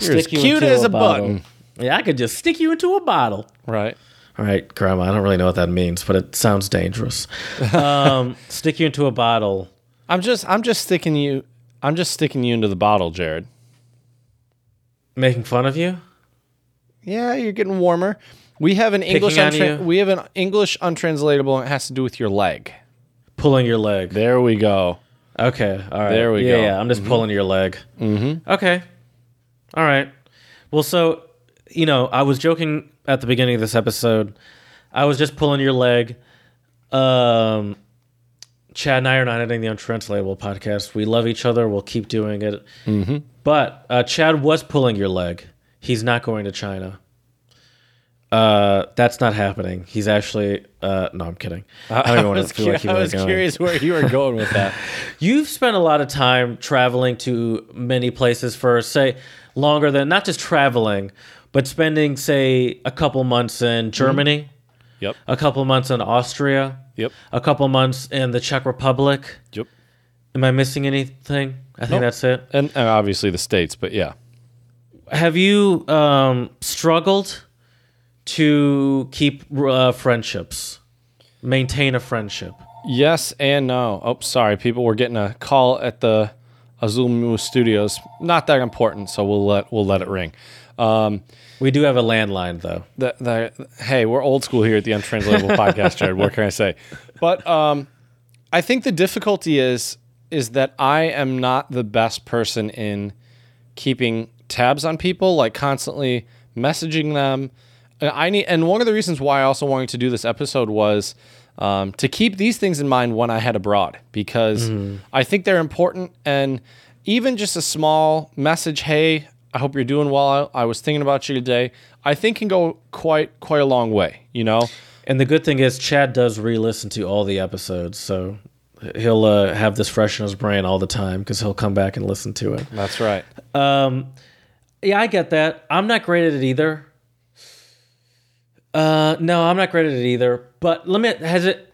You're as cute as a button. Yeah, I could just stick you into a bottle. right. All right, Grandma. I don't really know what that means, but it sounds dangerous. um, stick you into a bottle. I'm just I'm just sticking you I'm just sticking you into the bottle, Jared. Making fun of you? Yeah, you're getting warmer. We have an English untra- we have an English untranslatable and it has to do with your leg. Pulling your leg. There we go. Okay. All right. There we yeah, go. Yeah, I'm just pulling your leg. Mm-hmm. Okay. All right. Well, so, you know, I was joking at the beginning of this episode. I was just pulling your leg. Um, Chad and I are not editing the Untranslatable podcast. We love each other. We'll keep doing it. Mm-hmm. But uh, Chad was pulling your leg. He's not going to China. Uh, that's not happening. He's actually. Uh, no, I'm kidding. I don't even I want was, to feel cu- like you I was going. curious where you were going with that. You've spent a lot of time traveling to many places for, say, longer than not just traveling, but spending, say, a couple months in Germany, yep. a couple months in Austria, Yep. a couple months in the Czech Republic. Yep. Am I missing anything? I think Nope. that's it. And uh, obviously the states, but yeah. Have you um, struggled to keep uh, friendships, maintain a friendship? Yes and no. Oh, sorry, people. We're getting a call at the Azul Studios. Not that important, so we'll let we'll let it ring. Um, We do have a landline, though. the, the, hey, we're old school here at the Untranslatable Podcast, Jared. What can I say? But um, I think the difficulty is is that I am not the best person in keeping tabs on people, like constantly messaging them. And I need, and one of the reasons why I also wanted to do this episode was um, to keep these things in mind when I head abroad, because I think they're important. And even just a small message, hey, I hope you're doing well. I, I was thinking about you today. I think can go quite quite a long way. You know, And the good thing is, Chad does re-listen to all the episodes, so he'll uh, have this fresh in his brain all the time because he'll come back and listen to it. that's right. Um, yeah, I get that. I'm not great at it either. Uh, no, I'm not great at it either. But let me. Has it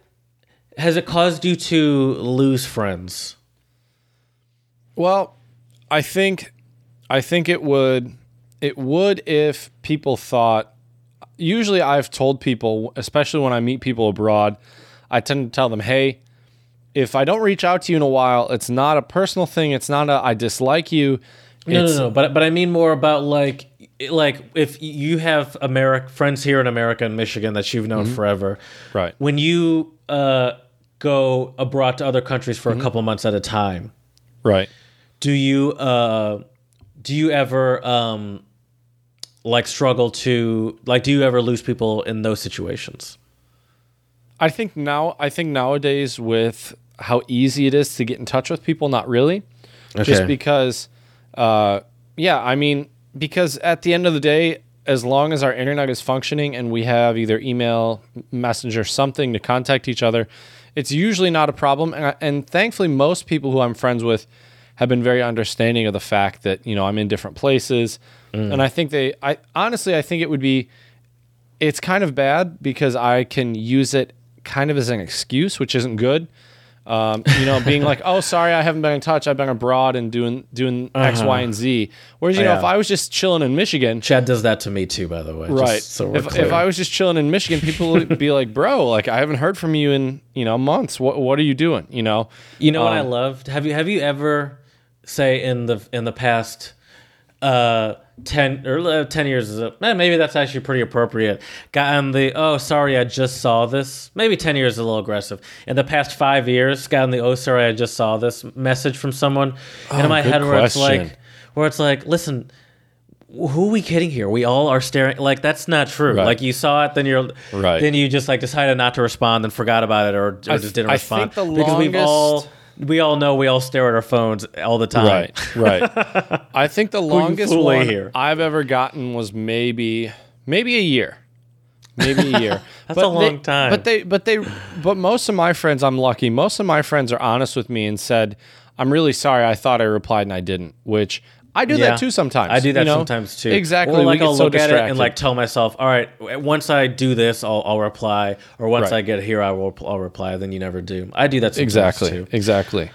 has it caused you to lose friends? Well, I think I think it would it would if people thought usually I've told people, especially when I meet people abroad, I tend to tell them, "Hey, if I don't reach out to you in a while, it's not a personal thing. It's not a I dislike you. No, It's, no, no. But but I mean more about like like if you have America friends here in America and Michigan that you've known forever, Mm-hmm. Right. When you uh, go abroad to other countries for Mm-hmm. a couple months at a time, Right. do you uh, do you ever um, like struggle to like do you ever lose people in those situations? I think now I think nowadays with how easy it is to get in touch with people, not really. Just because uh yeah, I mean because at the end of the day, as long as our internet is functioning and we have either email, messenger, something to contact each other, it's usually not a problem. And, I- and thankfully, most people who I'm friends with have been very understanding of the fact that you know I'm in different places, mm. and I think they, I honestly, I think it would be it's kind of bad because I can use it kind of as an excuse, which isn't good. Um, you know, being like, "Oh, sorry, I haven't been in touch. I've been abroad and doing doing X, Y, and Z." Whereas, you know, Uh-huh. Yeah. if I was just chilling in Michigan, Chad does that to me too, by the way. just right? so we're if, if I was just chilling in Michigan, people would be like, "Bro, like I haven't heard from you in you know months. What what are you doing?" You know, You know what I Um, loved? Have you have you ever say in the in the past uh 10 or uh, 10 years is a, eh, maybe that's actually pretty appropriate. Gotten the oh sorry I just saw this. Maybe 10 years is a little aggressive. In the past 5 years gotten the oh sorry I just saw this message from someone and in Oh, my head where it's like where it's like listen who are we kidding here? We all are staring. Like that's not true. Right. Like you saw it, then you're, Right. then you just like decided not to respond and forgot about it, or, or just didn't I respond because we've all we all know we all stare at our phones all the time. Right, right. I think the longest one here? I've ever gotten was maybe maybe a year. Maybe a year. That's But a long they- time. But they but they but most of my friends I'm lucky. Most of my friends are honest with me and said, "I'm really sorry. I thought I replied and I didn't." Which I do Yeah. that too sometimes. I do that you know? sometimes too. Exactly. Or like I'll so look at it and like tell myself, all right, once I do this, I'll, I'll reply, or once Right. I get here, I will I'll reply. Then you never do. I do that sometimes exactly. too. Exactly.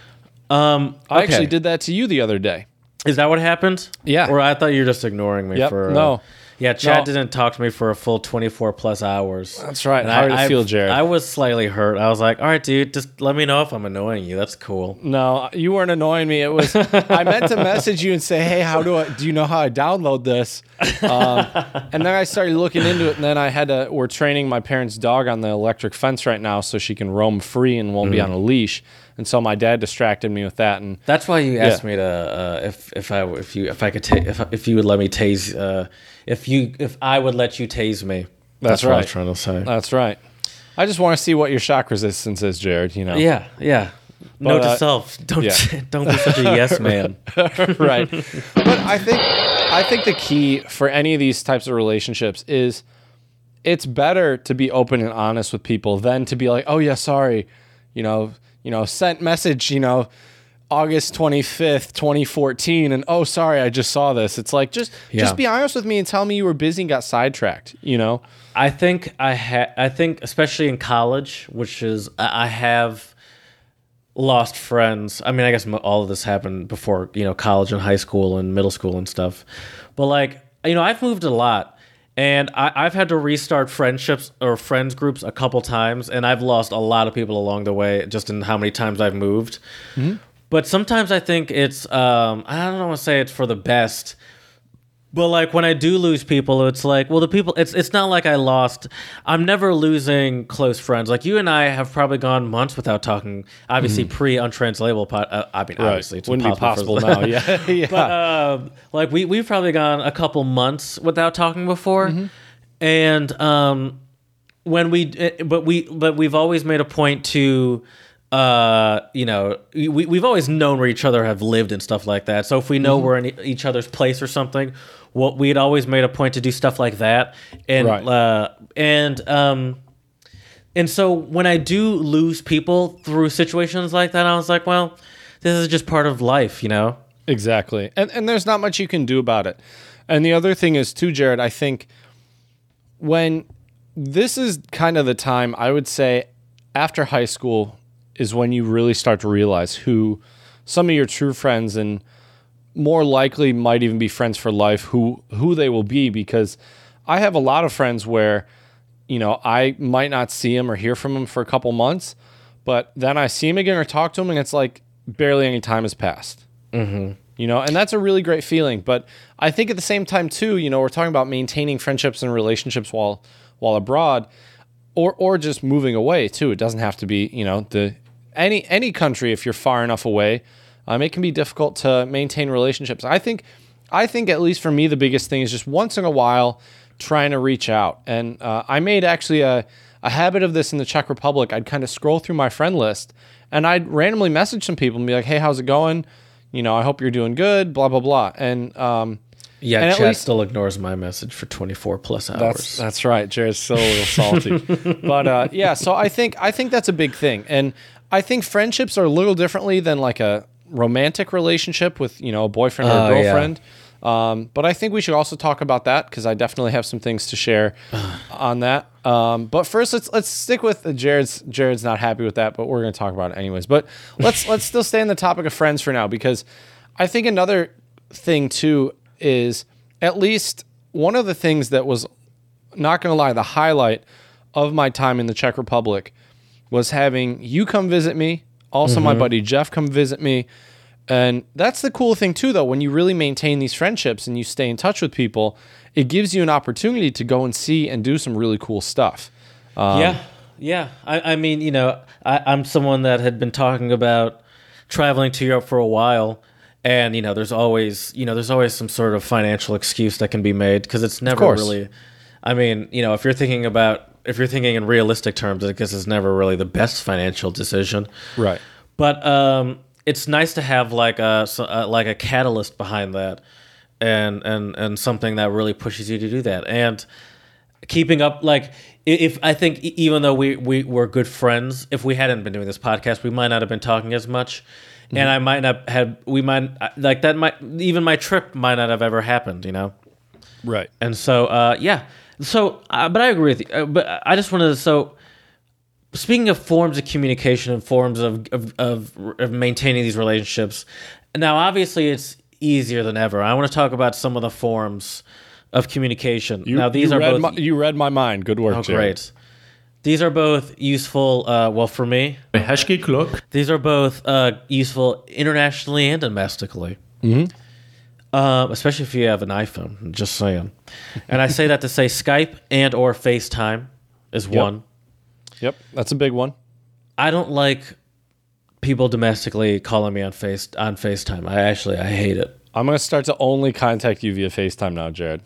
Um, I actually did that to you the other day. Is that what happened? Yeah. Or I thought you were just ignoring me Yep. for. Uh, No. Yeah, Chad No. didn't talk to me for a full 24 plus hours. That's right. And How did it I, feel, Jared? I was slightly hurt. I was like, all right, dude, just let me know if I'm annoying you. That's cool. No, you weren't annoying me. It was I meant to message you and say, "Hey, how do I? Do you know how I download this?" Um, and then I started looking into it, and then I had to. We're training my parents' dog on the electric fence right now, so she can roam free and won't be on a leash. And so my dad distracted me with that, and That's why you asked Yeah. me to uh, if if I if you if I could ta- if if you would let me tase uh, if you if I would let you tase me. That's what I right. was trying to say. that's right. I just want to see what your shock resistance is, Jared. You know, yeah, yeah. Note uh, to self: don't yeah. don't be such a yes man. right. But I think I think the key for any of these types of relationships is it's better to be open and honest with people than to be like, "Oh yeah, sorry." You know, you know, sent message, you know, August 25th, 2014 and oh, sorry, I just saw this. It's like just Yeah. just be honest with me and tell me you were busy and got sidetracked, you know? I think I ha- I think especially in college, which is I I have lost friends. I mean, I guess all of this happened before you know college and high school and middle school and stuff. But like you know, I've moved a lot, and I, I've had to restart friendships or friends groups a couple times, and I've lost a lot of people along the way just in how many times I've moved. But sometimes I think it's um, I don't want to say it's for the best. But like when I do lose people, it's like, well, the people. It's it's not like I lost. I'm never losing close friends. Like you and I have probably gone months without talking. Obviously, pre untranslatable. Po- uh, I mean, obviously, it's Wouldn't be possible now. Yeah. yeah. but um, like we we've probably gone a couple months without talking before, Mm-hmm. and um, when we eh, but we but we've always made a point to uh you know we, we've always known where each other have lived and stuff like that so if we Mm-hmm. know we're in each other's place or something what we'd always made a point to do stuff like that and Right. uh and um and so when I do lose people through situations like that, I was like, well, this is just part of life, you know? Exactly. And and there's not much you can do about it. And the other thing is too, Jared, I think when this is kind of the time I would say after high school is when you really start to realize who some of your true friends and more likely might even be friends for life who who they will be because I have a lot of friends where you know I might not see them or hear from them for a couple months but then I see him again or talk to him, and it's like barely any time has passed. Mm-hmm. You know, and that's a really great feeling. But I think at the same time too, you know, we're talking about maintaining friendships and relationships while while abroad, or or just moving away too. It doesn't have to be, you know, the any any country if you're far enough away. Um, it can be difficult to maintain relationships. I think, I think at least for me, the biggest thing is just once in a while trying to reach out. And uh, I made actually a, a habit of this in the Czech Republic. I'd kind of scroll through my friend list and I'd randomly message some people and be like, "Hey, how's it going? You know, I hope you're doing good." Blah blah blah. And um, Yeah, And Chad least- still ignores my message for 24 plus hours. That's that's right. Jared's still a little salty, but uh, yeah. So I think I think that's a big thing, and I think friendships are a little differently than like a romantic relationship with you know a boyfriend or a Oh, yeah. girlfriend. Um, but I think we should also talk about that because I definitely have some things to share on that. Um, but first, let's let's stick with uh, Jared's. Jared's not happy with that, but we're going to talk about it anyways. But let's let's still stay on the topic of friends for now because I think another thing too is at least one of the things that was not going to lie the highlight of my time in the Czech Republic was having you come visit me, also my mm-hmm. buddy Jeff come visit me. And that's the cool thing too though when you really maintain these friendships and you stay in touch with people, it gives you an opportunity to go and see and do some really cool stuff. Um, yeah, yeah. I, I mean, you know, I, I'm someone that had been talking about traveling to Europe for a while, and you know, there's always, you know, there's always some sort of financial excuse that can be made because it's never really. I mean, you know, if you're thinking about if you're thinking in realistic terms, I guess it's never really the best financial decision. Right. But um, it's nice to have like a so- uh, like a catalyst behind that, and and and something that really pushes you to do that. And keeping up, like if I think even though we we were good friends, if we hadn't been doing this podcast, we might not have been talking as much, and I might not have we might like that might even my trip might not have ever happened, you know. Right. And so, uh, yeah. So, uh, but I agree with you. Uh, but I just wanted to. So, speaking of forms of communication and forms of of, of, of maintaining these relationships, now obviously it's easier than ever. I want to talk about some of the forms of communication. You, now these are both my, you read my mind. Good work, oh, Jared. great. These are both useful. Uh, well, for me, these are both uh, useful internationally and domestically. Mm-hmm. Uh, especially if you have an iPhone. Just saying. And I say that to say Skype and or FaceTime is one. Yep, that's a big one. I don't like people domestically calling me on face on FaceTime. I actually I hate it. I'm gonna start to only contact you via FaceTime now, Jared.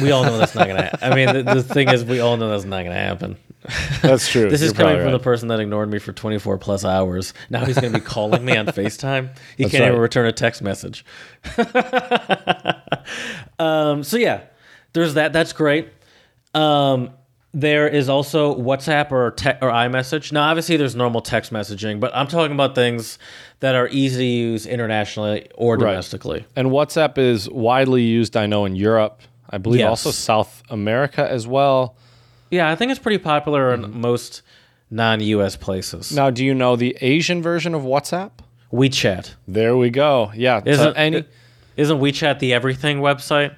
We all know that's not gonna. happen. I mean, the, the thing is, we all know that's not gonna happen. That's true. This is You're coming probably from the person that ignored me for 24 plus hours. Now he's going to be calling me on FaceTime. He That's can't even return a text message. um, so yeah, there's that. That's great. Um, there is also WhatsApp or te- or iMessage. Now, obviously, there's normal text messaging, but I'm talking about things that are easy to use internationally or Right. domestically. And WhatsApp is widely used, I know, in Europe. I believe Yes. also South America as well. Yeah, I think it's pretty popular in most non-US places. Now, do you know the Asian version of WhatsApp? WeChat. There we go. Yeah. Isn't any Isn't WeChat the everything website?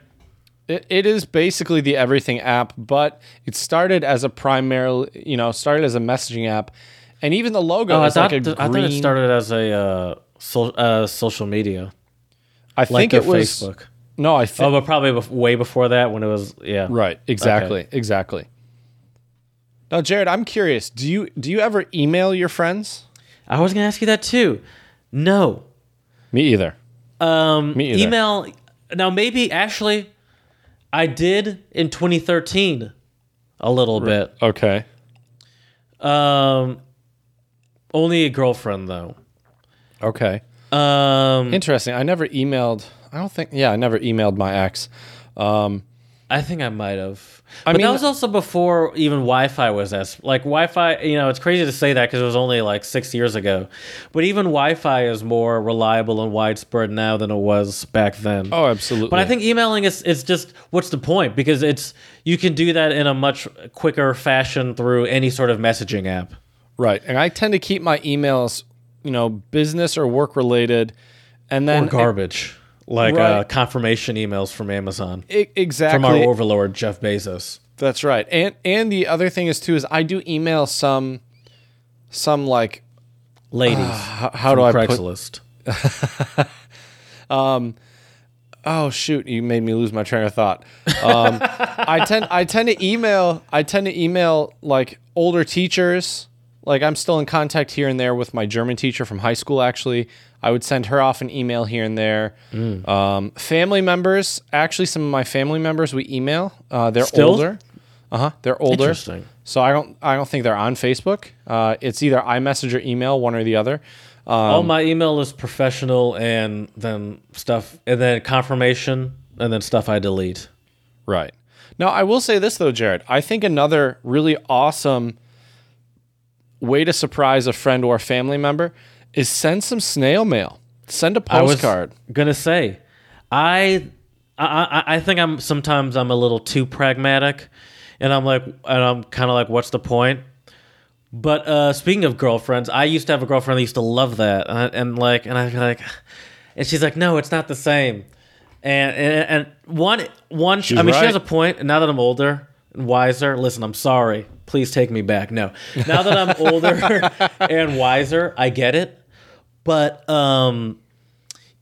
it, it is basically the everything app, but it started as a primarily, you know, started as a messaging app, and even the logo Oh, I thought, like a I thought green. it started as a uh, so, uh, social media, I like think it was Facebook. no, I Oh, but probably bef- way before that when it was yeah. right, exactly, exactly. Now, Jared, I'm curious. Do you do you ever email your friends? I was gonna ask you that too. No. Me either. Um, Me either. email. Now maybe actually, I did in 2013 a little bit. Okay. Um, only a girlfriend though. Okay. Um, Interesting. I never emailed. I don't think. Yeah, I never emailed my ex. Um, I think I might have. I but mean- that was also before even Wi-Fi was as like Wi-Fi. You know, it's crazy to say that because it was only like six years ago. But even Wi-Fi is more reliable and widespread now than it was back then. oh, absolutely. But I think emailing is is just what's the point? Because it's you can do that in a much quicker fashion through any sort of messaging app. right, and I tend to keep my emails, you know, business or work related, and then Or garbage, like uh, confirmation emails from Amazon exactly from our overlord Jeff Bezos. That's right. And and the other thing is too is I do email some some like Ladies, how, how do I put Craigslist. Oh shoot! You made me lose my train of thought. Um, I tend I tend to email I tend to email like older teachers. Like I'm still in contact here and there with my German teacher from high school. Actually, I would send her off an email here and there. Um, family members, actually, some of my family members we email. Uh, they're Still? older. Uh huh. They're older. Interesting. So I don't I don't think they're on Facebook. Uh, it's either iMessage or email, one or the other. Um, All my email is professional, and then stuff, and then confirmation, and then stuff I delete. Right. Now, I will say this though, Jared. I think another really awesome way to surprise a friend or a family member is send some snail mail. Send a I was postcard. gonna say, I, I, I- I think I'm sometimes I'm a little too pragmatic, and I'm like, and I'm kind of like, what's the point? But uh, speaking of girlfriends, I used to have a girlfriend that used to love that, and, I, and like, and I like, and she's like, no, it's not the same. And and, and one one, I mean, right. she has a point. And now that I'm older and wiser, listen, I'm sorry. Please take me back. No, now that I'm older and wiser, I get it. But um,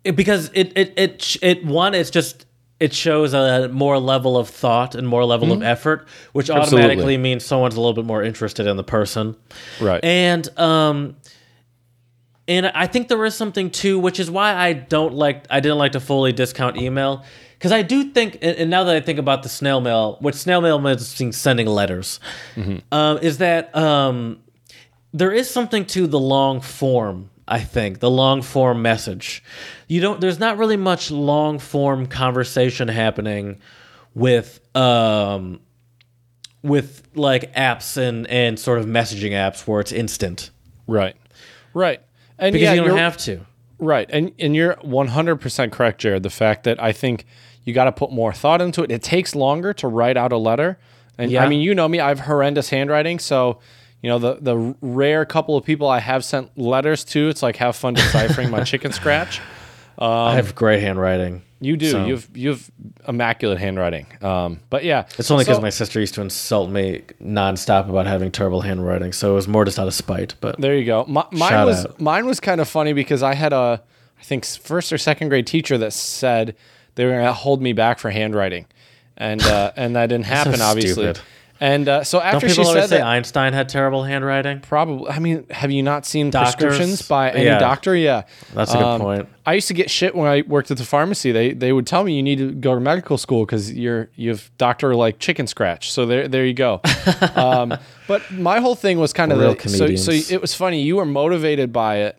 it, because it it it it one it's just it shows a more level of thought and more level of effort which automatically means someone's a little bit more interested in the person. Right. and um and i think there is something too which is why i don't like i didn't like to fully discount email because i do think and now that i think about the snail mail what snail mail means sending letters. Um, is that um there is something to the long form i think the long form message you don't there's not really much long form conversation happening with um with like apps and and sort of messaging apps where it's instant right. Right. And because yeah, you don't have to Right. And and you're 100% correct, Jared. The fact that I think you got to put more thought into it. It takes longer to write out a letter. And Yeah. I mean, you know me, I have horrendous handwriting, so you know the the rare couple of people I have sent letters to, it's like have fun deciphering my chicken scratch. i have great handwriting You do. So- You've you've immaculate handwriting. Um, but yeah, it's only because So- my sister used to insult me nonstop about having terrible handwriting so it was more just out of spite but There you go. My, mine was out. mine was kind of funny because I had a I think first or second grade teacher that said they were going to hold me back for handwriting, and uh, and that didn't happen obviously. stupid. And uh, so don't after she people always said say that, einstein had terrible handwriting probably I mean, have you not seen Doctors? prescriptions by any Yeah. doctor? Yeah, That's a good Um, point. I used to get shit when I worked at the pharmacy. They they would tell me you need to go to medical school because you're you've doctor like chicken scratch. So there there you go. um, but my whole thing was kind of Real the, so so comedians. it was funny. You were motivated by it.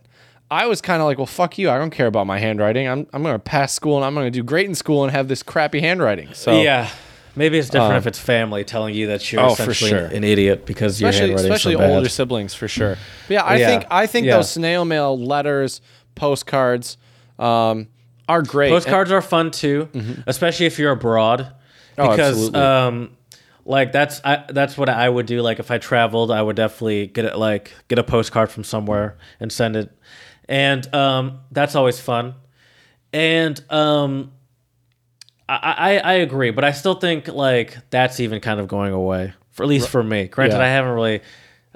I was kind of like, well, fuck you. I don't care about my handwriting. I'm I'm gonna pass school and I'm gonna do great in school and have this crappy handwriting. So yeah maybe it's different if it's family telling you that you're Um, oh, for essentially sure. an idiot because your especially handwriting's especially so bad. older siblings for sure. But yeah, I Yeah. think I think Yeah. those snail mail letters, postcards, um, are great. Postcards are fun too, especially if you're abroad. Mm-hmm. Oh, Because um like that's I, that's what I would do. Like if I traveled, I would definitely get it like get a postcard from somewhere and send it. And um that's always fun. And um I, I I agree, but I still think like that's even kind of going away. For at least for me. Granted, Yeah. I haven't really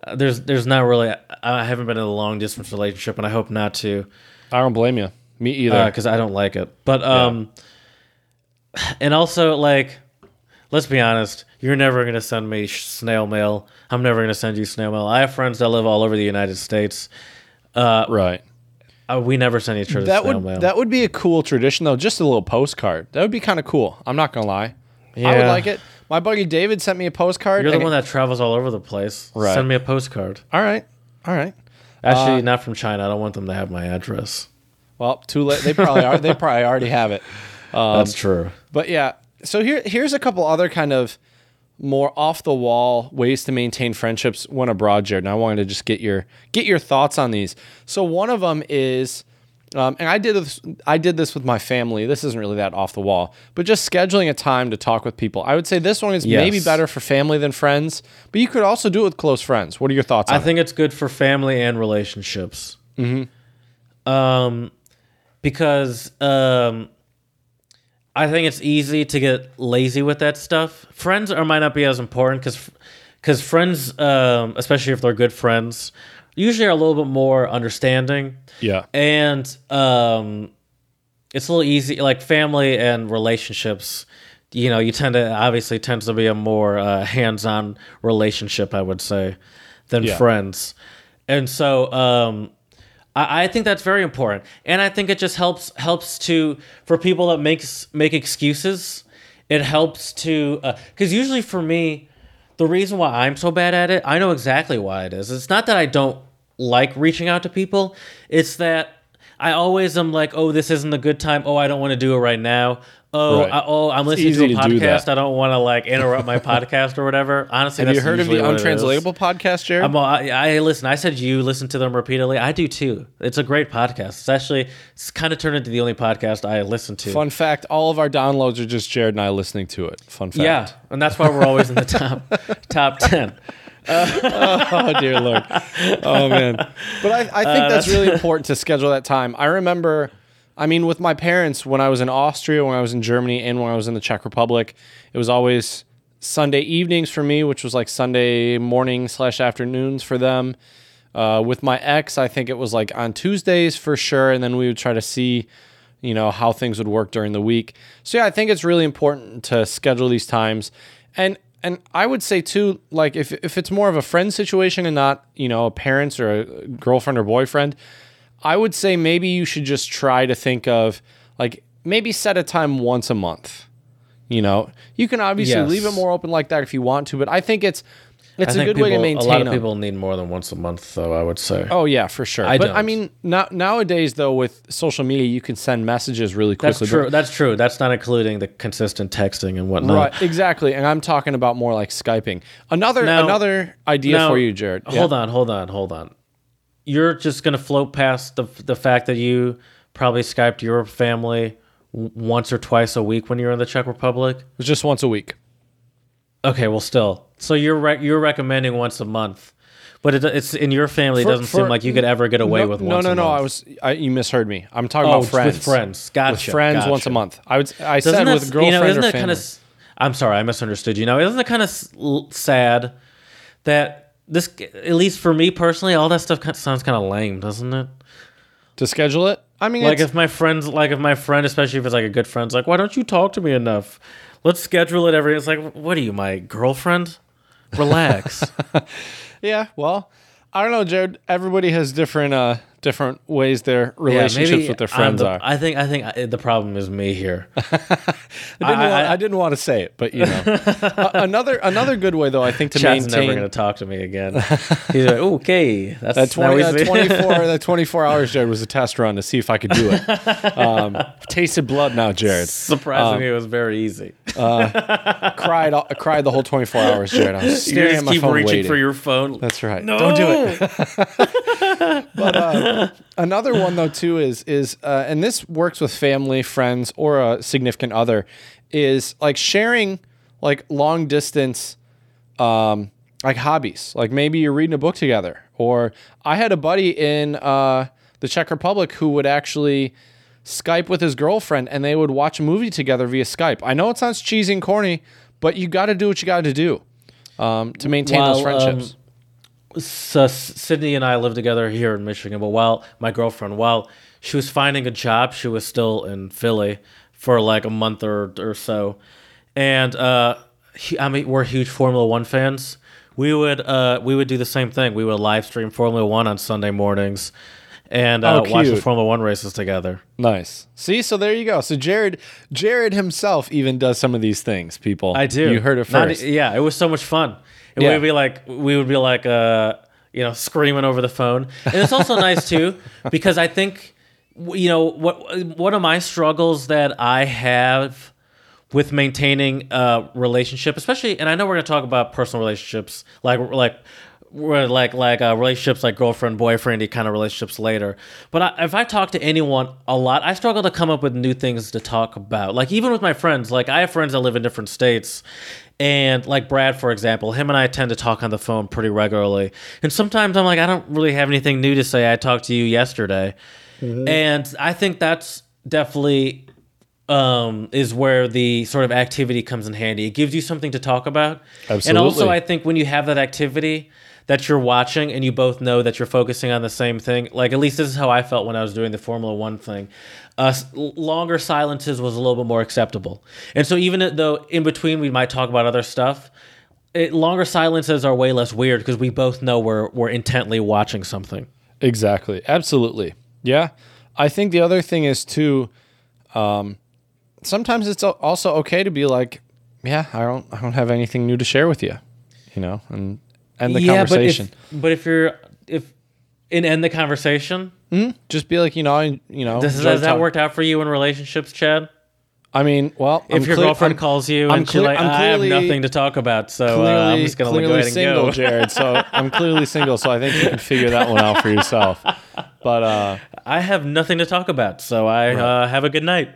uh, there's there's not really I haven't been in a long distance relationship and I hope not to I don't blame you. Me either. because I don't like it. But um, and also like, let's be honest, you're never gonna send me snail mail. I'm never gonna send you snail mail. I have friends that live all over the United States. Uh, right. Uh, we never send each other That would mail. that would be a cool tradition though. Just a little postcard. That would be kind of cool. I'm not gonna lie. I would like it. My buddy David sent me a postcard. you're the one that travels all over the place. Right. Send me a postcard. all right. All right. Actually, Uh, not from China. I don't want them to have my address. Well, too late. They probably are. They probably already have it. That's true. But yeah, so here here's a couple other kind of more off the wall ways to maintain friendships when abroad, Jared. And I wanted to just get your get your thoughts on these. So one of them is, um, and I did this I did this with my family. This isn't really that off the wall, but just scheduling a time to talk with people. I would say this one is maybe better for family than friends, but you could also do it with close friends. What are your thoughts on I think it's good for family and relationships. Mm-hmm. Um, because um, I think it's easy to get lazy with that stuff. Friends are might not be as important because because friends, um, especially if they're good friends, usually are a little bit more understanding. Yeah. and um, it's a little easy like family and relationships you know you tend to obviously tends to be a more uh, hands-on relationship i would say than Yeah. friends and so um, I, think that's very important. And i think it just helps helps to for people that makes make excuses it helps to uh, because usually for me the reason why i'm so bad at it i know exactly why it is. It's not that i don't like reaching out to people. It's that I always am like, oh, this isn't a good time. Oh, I don't want to do it right now. Oh, Right. I, oh, I'm listening to a to podcast. that. I don't want to like interrupt my podcast or whatever. Honestly, Have you heard of the usually what it is. Untranslatable podcast, Jared? I'm, I, I listen. I said you listen to them repeatedly. I do too. It's a great podcast. It's actually it's kind of turned into the only podcast I listen to. Fun fact: all of our downloads are just Jared and I listening to it. Fun fact. yeah, and that's why we're always in the top top ten. Oh dear lord. Oh man. But I, I think that's really important to schedule that time. I remember, I mean, with my parents when I was in Austria, when I was in Germany, and when I was in the Czech Republic, it was always Sunday evenings for me, which was like Sunday morning slash afternoons for them. Uh, with my ex, I think it was like on Tuesdays for sure, and then we would try to see, you know, how things would work during the week. So yeah, I think it's really important to schedule these times, and and I would say too, like if if it's more of a friend situation and not you know a parents or a girlfriend or boyfriend, I would say maybe you should just try to think of like maybe set a time once a month. You know, you can obviously Yes. leave it more open like that if you want to, but I think it's it's I a good way to maintain A lot of them. people need more than once a month, though. I would say. Oh yeah, for sure. I but I don't. mean, now, nowadays though, with social media, you can send messages really quickly. that's true. That's true. That's not including the consistent texting and whatnot. Right, exactly. And I'm talking about more like Skyping. Another Now- another idea Now, for you, Jared. Hold on, hold on, hold on. You're just gonna float past the the fact that you probably Skyped your family once or twice a week when you're in the Czech Republic. It was just once a week. Okay, well, still. So you're re- you're recommending once a month, but it, it's in your family. For- it doesn't for- seem like you could ever get away no, with no, once no, a no. month. I was I, you misheard me. I'm talking Oh, about friends. with friends. Gotcha. With friends once a month. I would. I Doesn't said that, with you girlfriend know, isn't or that family. kind of? I'm sorry, I misunderstood you. Now, isn't it kind of sad that this, at least for me personally, all that stuff kind of sounds kind of lame, doesn't it? to schedule it. I mean, Like it's, if my friends, like if my friend, especially if it's like a good friend's like, why don't you talk to me enough? Let's schedule it every. It's like, what are you, my girlfriend? Relax. yeah. Well, I don't know, Jared. Everybody has different uh different ways their relationships with their friends the- are. I think I think I, the problem is me here. I didn't, I- want, I- didn't want to say it, but you know, Uh, another another good way though, I think to maintain Chad's never going to talk to me again. He's like, okay, that's that now twenty he's- that twenty four that twenty four hours, Jared, was a test run to see if I could do it. Um, tasted blood now, Jared. Surprisingly, it was very easy. cried all- cried the whole twenty four hours, Jared. I was You staring at just my keep phone reaching waiting. for your phone. That's right. No. Don't do it. But uh, another one though too is is uh, and this works with family, friends, or a significant other, is like sharing like long distance, um, like hobbies. Like maybe you're reading a book together, or I had a buddy in uh, the Czech Republic who would actually. Skype with his girlfriend and they would watch a movie together via Skype. I know it sounds cheesy and corny, but you got to do what you got to do um, to maintain those While, um, friendships. So Sydney and I lived together here in Michigan, but while my girlfriend, while she was finding a job, she was still in Philly for like a month or, or so. And uh, he, I mean, we're huge Formula One fans. We would uh, we would do the same thing. We would live stream Formula One on Sunday mornings and uh, Oh, watch the. Formula One races together. Nice. See, so there you go. So Jared, Jared himself even does some of these things. People, I do. You heard it Not- first. yeah, it was so much fun. And Yeah. we'd be like, we would be like, uh, you know, screaming over the phone. And it's also nice too because I think, you know, what one of my struggles that I have with maintaining a relationship, especially, and I know we're gonna talk about personal relationships, like like. We're like like uh, relationships like girlfriend boyfriendy kind of relationships later but I, if i talk to anyone a lot i struggle to come up with new things to talk about like even with my friends like i have friends that live in different states and like brad for example him and i tend to talk on the phone pretty regularly and sometimes i'm like i don't really have anything new to say i talked to you yesterday and i think that's definitely um, is where the sort of activity comes in handy. It gives you something to talk about. Absolutely. And also, I think when you have that activity that you're watching and you both know that you're focusing on the same thing, like at least this is how I felt when I was doing the Formula One thing. Uh, longer silences was a little bit more acceptable. And so, even though in between we might talk about other stuff, it, longer silences are way less weird because we both know we're, we're intently watching something. Exactly. Absolutely. Yeah. I think the other thing is too. Um, sometimes it's also okay to be like, yeah, I don't, I don't have anything new to share with you, you know, and end the conversation. But if, but if you're if and end the conversation, Just be like, you know, I, you know, does, has that worked out for you in relationships, Chad? I mean, well, If I'm your cle- girlfriend I'm- calls you I'm and she's like, I have clearly- nothing to talk about, so clearly, uh, I'm just gonna go clearly ahead and single, go. Jared. So I'm clearly single. So I think you can figure that one out for yourself. But uh, I have nothing to talk about, so I uh, have a good night.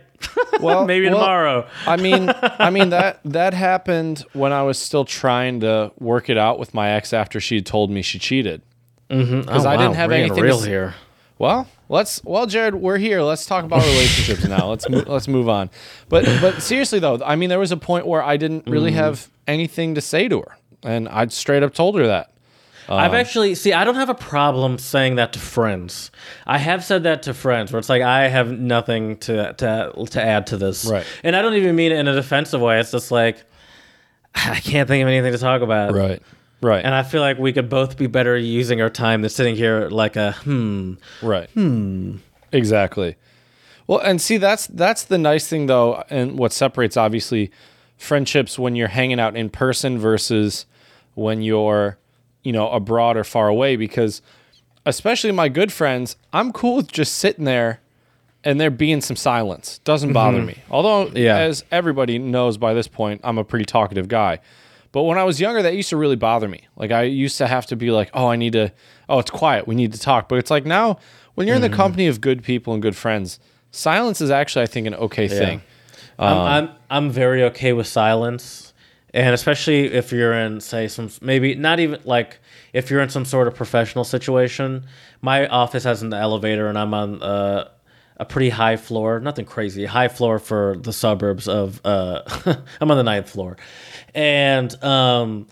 well, Maybe well, tomorrow. I mean, I mean that that happened when I was still trying to work it out with my ex after she told me she cheated. Because I didn't have we're anything to real s- here. Well, let's well, Jared, we're here. Let's talk about relationships now. Let's mo- let's move on. But but seriously though, I mean, there was a point where I didn't really Mm. have anything to say to her, and I straight up told her that. I've actually see. I don't have a problem saying that to friends. I have said that to friends, where it's like I have nothing to to to add to this, Right. And I don't even mean it in a defensive way. It's just like I can't think of anything to talk about, Right. Right. And I feel like we could both be better using our time than sitting here like a hmm. Right. Hmm. Exactly. Well, and see that's that's the nice thing though, and what separates obviously friendships when you're hanging out in person versus when you're, you know, abroad or far away because especially my good friends, I'm cool with just sitting there and there being some silence. Doesn't mm-hmm. bother me. Although Yeah. as everybody knows by this point, I'm a pretty talkative guy. But when I was younger, that used to really bother me. Like I used to have to be like, "Oh, I need to. Oh, it's quiet. We need to talk." But it's like now, when you're in the mm. company of good people and good friends, silence is actually, I think, an okay thing. I'm, um, I'm I'm very okay with silence, and especially if you're in say some maybe not even like if you're in some sort of professional situation. My office has an elevator, and I'm on uh, a pretty high floor. Nothing crazy, high floor for the suburbs of. Uh, I'm on the ninth floor, and um,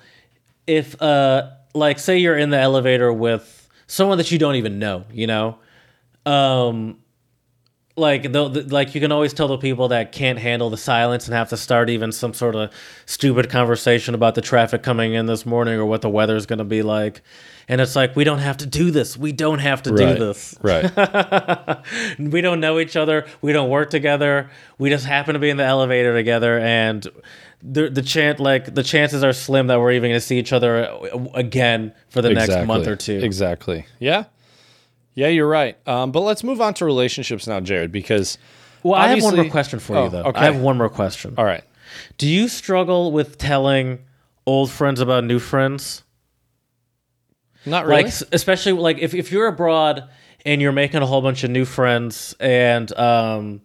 if uh, like say you're in the elevator with someone that you don't even know, you know. Um, like the, the like you can always tell the people that can't handle the silence and have to start even some sort of stupid conversation about the traffic coming in this morning or what the weather is going to be like. And it's like we don't have to do this. We don't have to do this. Right. we don't know each other. We don't work together. We just happen to be in the elevator together. And the the chant like the chances are slim that we're even going to see each other uh, again for the next month or two. Exactly. Yeah. Yeah, you're right. Um, but let's move on to relationships now, Jared, because well i have one more question for Oh, you though okay. i have one more question all right. Do you struggle with telling old friends about new friends? Not really. Like, especially like if, if you're abroad and you're making a whole bunch of new friends, and um,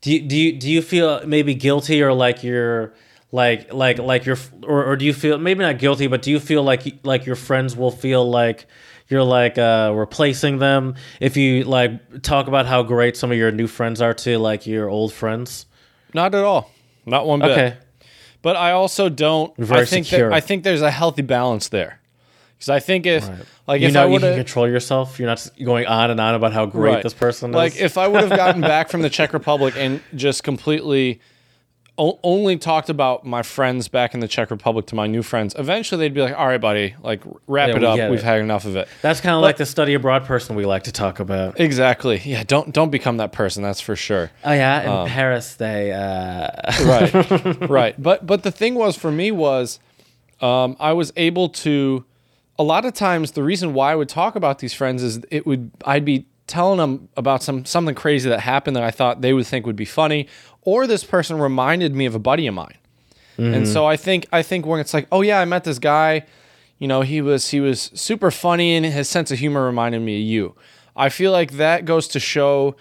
do you, do you do you feel maybe guilty or like you're like like like you're or, or do you feel maybe not guilty, but do you feel like like your friends will feel like you're like uh, replacing them if you like talk about how great some of your new friends are to like your old friends? Not at all. Not one bit. Okay. But I also don't. Very I think secure. that, I think there's a healthy balance there, because I think if like you if know I you can control yourself, you're not going on and on about how great this person is. like if I would have gotten back from the Czech Republic and just completely o- only talked about my friends back in the Czech Republic to my new friends, eventually they'd be like, "All right, buddy, like wrap Yeah, it we up. get We've it." had enough of it." That's kind of like the study abroad person we like to talk about. Exactly. Yeah. Don't don't become that person. That's for sure. Oh yeah, in Paris they. Uh... right right but but the thing was for me was um, i was able to a lot of times the reason why i would talk about these friends is it would i'd be telling them about some something crazy that happened that i thought they would think would be funny or this person reminded me of a buddy of mine. And so i think i think when it's like oh yeah i met this guy you know he was he was super funny and his sense of humor reminded me of you. I feel like that goes to show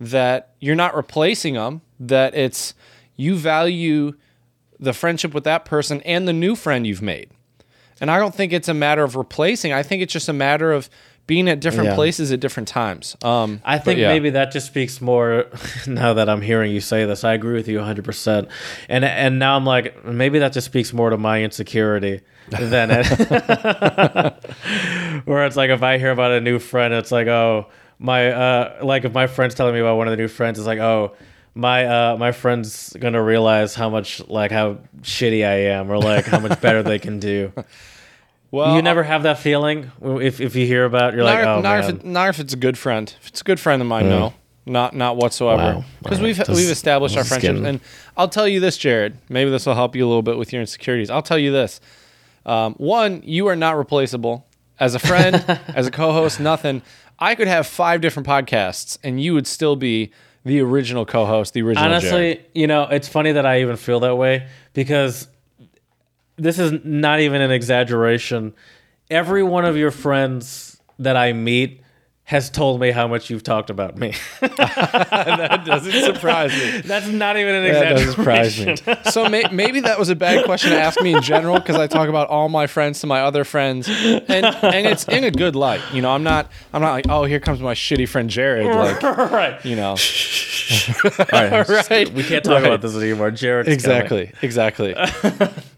that you're not replacing them that it's you value the friendship with that person and the new friend you've made. And i don't think it's a matter of replacing i think it's just a matter of being at different Yeah. places at different times. Um, I think yeah. maybe that just speaks more. Now that I'm hearing you say this, I agree with you 100. percent And and now I'm like, maybe that just speaks more to my insecurity than it. Where it's like if I hear about a new friend, it's like, oh my, uh, like if my friend's telling me about one of the new friends, it's like, oh. My uh my friend's gonna realize how much like how shitty I am or like how much better they can do. well, you never have that feeling if if you hear about you're not, like oh not man. if it, not if it's a good friend. If it's a good friend of mine, no, not not whatsoever. Wow. Because we've right. This- we've established our this is friendships, getting- and I'll tell you this, Jared. Maybe this will help you a little bit with your insecurities. I'll tell you this: um, one, you are not replaceable as a friend, as a co-host. Nothing. I could have five different podcasts, and you would still be the original co-host, the original. Jared. Honestly, you know, it's funny that I even feel that way because this is not even an exaggeration. Every one of your friends that I meet has told me how much you've talked about me. that doesn't surprise me. That's not even an That doesn't surprise exaggeration. me. So may, maybe that was a bad question to ask me in general because I talk about all my friends to my other friends, and and it's in a good light. You know, I'm not I'm not like oh here comes my shitty friend Jared. Like right. you know, All right. right. We can't talk Right. about this anymore. Jared. exactly, exactly. all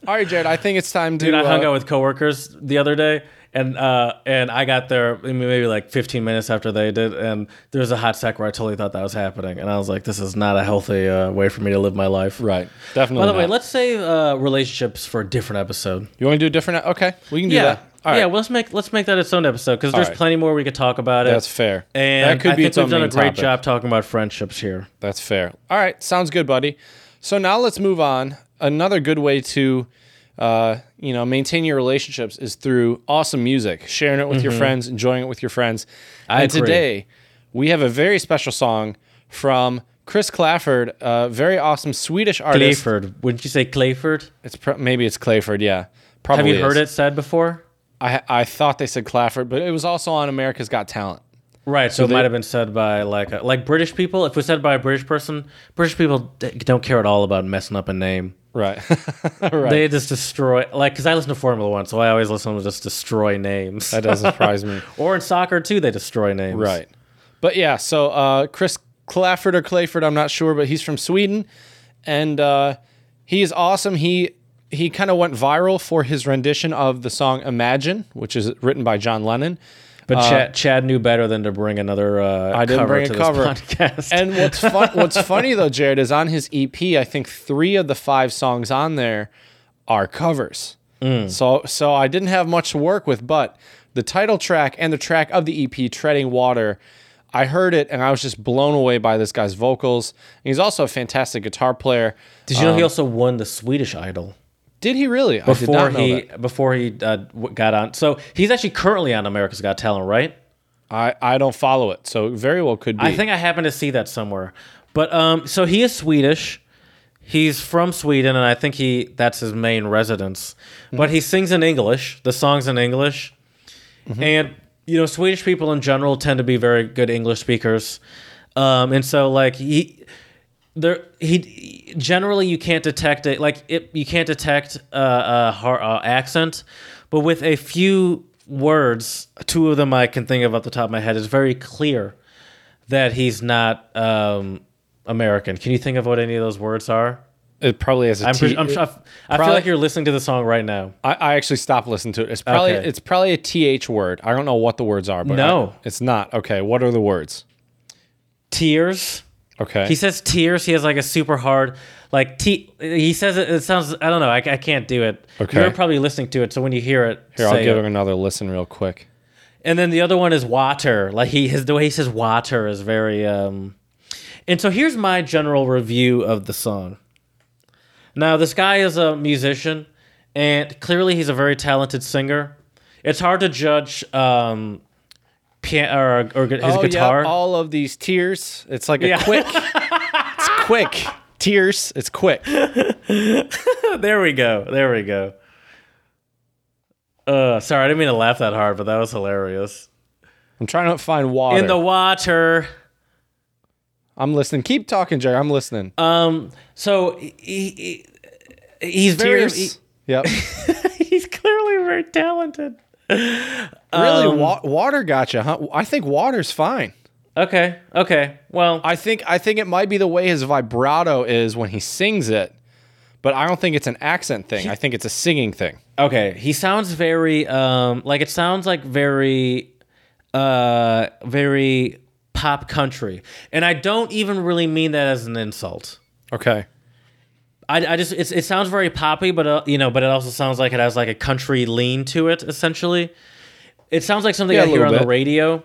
right, Jared. I think it's time to. Dude, I hung uh, out with coworkers the other day, and uh, and I got there maybe like 15 minutes after they did, and there was a hot sec where I totally thought that was happening, and I was like, this is not a healthy uh, way for me to live my life. Right, definitely. By the way, let's save uh, relationships for a different episode. you want to do a different? Okay, we can do yeah, that. All right, yeah. Well, let's make let's make that its own episode because there's right. plenty more we could talk about it. that's fair. and that could I be think we've done a great topic. job talking about friendships here. That's fair. All right, sounds good, buddy. So now let's move on. Another good way to, uh, you know, maintain your relationships is through awesome music, sharing it with your friends, enjoying it with your friends. Mm-hmm. I and agree. today, we have a very special song from Chris Kläfford, a very awesome Swedish artist. Clayford, wouldn't you say Clayford? It's pr- maybe it's Clayford. Yeah, probably. Have you heard it said before? I I thought they said Clafford, but it was also on America's Got Talent. Right, so, it they- might have been said by like a, like British people. If it was said by a British person, British people d- don't care at all about messing up a name. Right. right. They just destroy like because I listen to Formula One, so I always listen to them just destroy names. that doesn't surprise me. or in soccer too, they destroy names. Right. But yeah, so uh, Chris Kläfford or Clayford, I'm not sure, but he's from Sweden, and uh, he is awesome. He he kind of went viral for his rendition of the song "Imagine," which is written by John Lennon. But uh, Chad, Chad knew better than to bring another. Uh, I didn't cover bring a to cover. Podcast. And what's fun, what's funny though, Jared, is on his EP, I think three of the five songs on there are covers. Mm. So so I didn't have much to work with, but the title track and the track of the EP, "Treading Water," I heard it and I was just blown away by this guy's vocals. And he's also a fantastic guitar player. did you know he um, also won the Swedish Idol Did he really? I did before he that. before he uh, got on? So he's actually currently on America's Got Talent, right? I I don't follow it, so it very well could be. I think I happened to see that somewhere. But um, so he is Swedish. He's from Sweden, and I think he that's his main residence. But he sings in English. The songs in English, and you know, Swedish people in general tend to be very good English speakers. Um, and so like he, there he generally you can't detect it like it you can't detect uh, a har uh, accent, but with a few words, two of them I can think of off the top of my head, it's very clear that he's not um, American. Can you think of what any of those words are? it probably has a I'm, T- I'm, I feel probably- like you're listening to the song right now. I, I actually stopped listening to it. It's probably Okay. it's probably a th word. I don't know what the words are, but No. I- it's not. Okay, what are the words? Tears. Okay, He says tears. He has like a super hard, like T. He says it. It sounds. I don't know. I, I can't do it. Okay. You're probably listening to it, so when you hear it, here I'll give it. it another listen real quick. And then the other one is water. Like he his the way he says water is very um And so here's my general review of the song. Now this guy is a musician and clearly he's a very talented singer. It's hard to judge um piano or, or his oh guitar. yeah, all of these tears. It's like a Yeah. quick. it's quick tears. It's quick. there we go. There we go. Uh sorry, I didn't mean to laugh that hard, but that was hilarious. I'm trying to find water. In the water. I'm listening. Keep talking, Jerry. I'm listening. Um so he, he he's very tears. yep. he's clearly very talented. Really, wa- water gotcha, huh? I think water's fine. Okay, okay. Well, I think I think it might be the way his vibrato is when he sings it, but I don't think it's an accent thing. I think it's a singing thing. okay. He sounds very um like it sounds like very uh very pop country, and I don't even really mean that as an insult. Okay. I, I just it's, it sounds very poppy, but uh, you know, but it also sounds like it has like a country lean to it. Essentially, it sounds like something Yeah, I hear on little the bit. radio,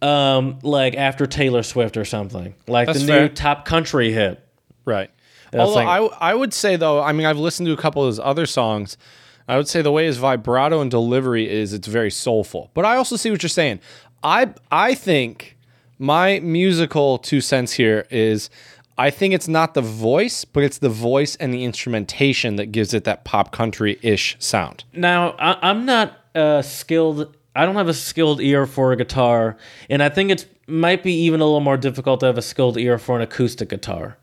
um, like after Taylor Swift or something, like That's the fair. new top country hit. Right. That's Although like- I, w- I would say though, I mean, I've listened to a couple of his other songs. I would say the way his vibrato and delivery is, it's very soulful. But I also see what you're saying. I I think my musical two cents here is, I think it's not the voice, but it's the voice and the instrumentation that gives it that pop country ish sound. Now I, I'm not uh, skilled. I don't have a skilled ear for a guitar, and I think it might be even a little more difficult to have a skilled ear for an acoustic guitar.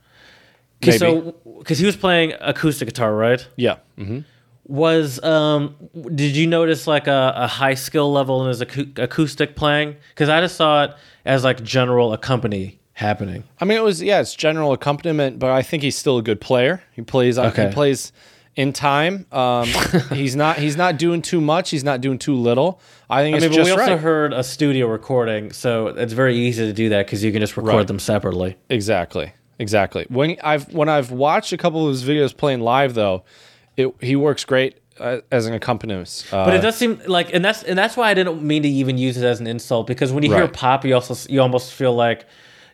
Maybe. So, because he was playing acoustic guitar, right? Yeah. hmm Was um, did you notice like a, a high skill level in his acou- acoustic playing? Because I just saw it as like general accompany happening. I mean, it was yeah, it's general accompaniment, but I think he's still a good player. He plays Okay. he plays in time. Um, he's not he's not doing too much. He's not doing too little. I think I it's mean, but just we also right. heard a studio recording, so it's very easy to do that because you can just record Right. them separately. exactly, exactly. When I've when I've watched a couple of his videos playing live, though, it he works great uh, as an accompanist. Uh, But it does seem like, and that's and that's why I didn't mean to even use it as an insult because when you hear pop, you also you almost feel like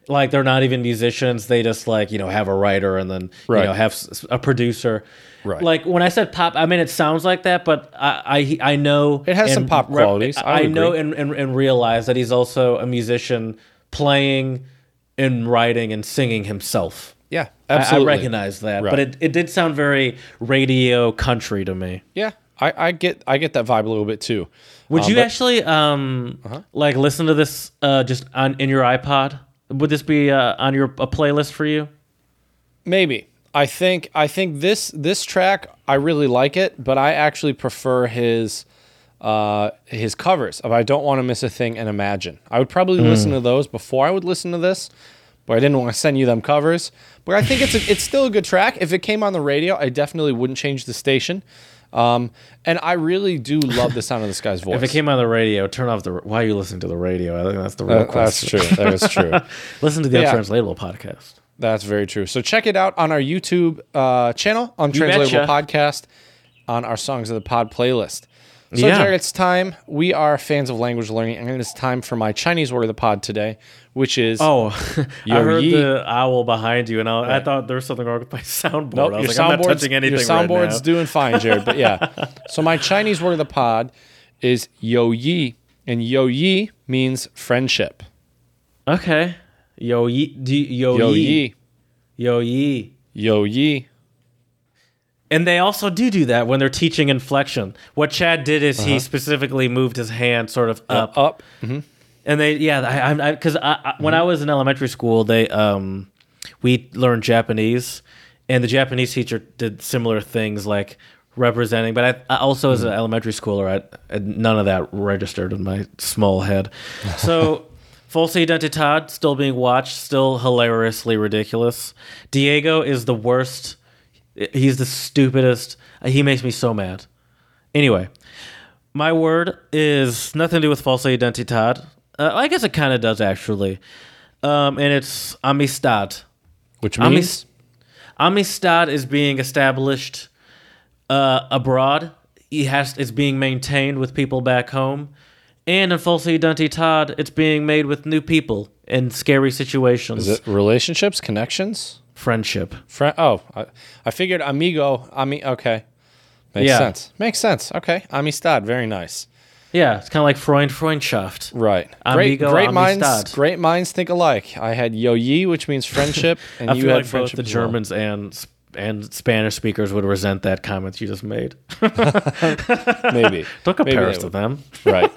like they're not even musicians; they just like you know have a writer and then Right. you know have a producer. Right. Like when I said pop, I mean it sounds like that, but I I, I know It has some pop re- qualities. I I, know and, and and realize that he's also a musician playing and writing and singing himself. yeah, I- absolutely. I, recognize that, Right. but it, it did sound very radio country to me. Yeah, I, I get I get that vibe a little bit too. Would Um, you but- actually um Uh-huh. like listen to this uh just on in your iPod? Would this be uh, on your a playlist for you? Maybe. I think I think this this track I really like it, but I actually prefer his uh his covers of I don't want to miss a thing and imagine. I would probably listen to those before I would listen to this, but I didn't want to send you them covers. But I think it's a, it's still a good track. If it came on the radio, I definitely wouldn't change the station. Um, and I really do love the sound of this guy's voice. If it came on the radio, turn off the. Why are you listening to the radio? I think that's the real Uh, that's question. true. That is true. Listen to the Yeah. untranslatable podcast. That's very true. So check it out on our YouTube uh, channel, Untranslatable betcha. Podcast, on our Songs of the Pod playlist. So, Yeah. Jared, it's time. We are fans of language learning, and it's time for my Chinese word of the pod today, which is Oh, I heard the owl behind you, and I, I thought there was something wrong with my soundboard. Nope, I was your like, I'm not soundboard's, touching anything your soundboard's right doing fine, Jared. But yeah. so my Chinese word of the pod is yo yi, and yo yi means friendship. okay, yo yi, do yo, Yo yi, yo yi. yo yi. And they also do do that when they're teaching inflection. What Chad did is Uh-huh. he specifically moved his hand sort of up, Up. And they yeah, I I because I, I, when I was in elementary school, they um we learned Japanese, and the Japanese teacher did similar things like representing. But I, I also as an elementary schooler, I, I none of that registered in my small head. So. Falsa Identidad still being watched, still hilariously ridiculous. Diego is the worst. He's the stupidest. He makes me so mad. Anyway, my word is nothing to do with Falsa Identidad. Uh, I guess it kind of does actually, um, and it's amistad. Which means amistad is being established uh, abroad. It has it's being maintained with people back home, and in false Todd, it's being made with new people in scary situations. is it relationships, connections? Friendship. Friend. Oh, I, I figured amigo. Ami. Okay, makes Yeah. sense. Makes sense. Okay, amistad. Very nice. Yeah, it's kind of like Freund Freundschaft. Right. Great. Amigo, great minds. amistad. Great minds think alike. I had yo yi, which means friendship, and I you feel had like both friendship. the as well. Germans and and Spanish speakers would resent that comment you just made. Maybe. Don't compare they us to would. them. Right.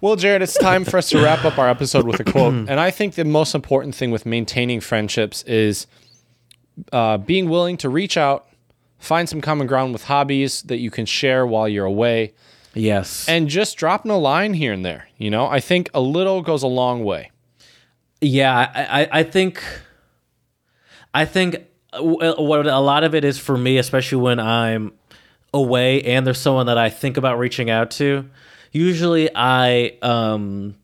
Well, Jared, it's time for us to wrap up our episode with a quote. and I think the most important thing with maintaining friendships is uh, being willing to reach out, find some common ground with hobbies that you can share while you're away, Yes. and just dropping a line here and there. You know, I think a little goes a long way. Yeah, I, I, I think, I think uh, what a lot of it is for me, especially when I'm away and there's someone that I think about reaching out to. Usually, I, um,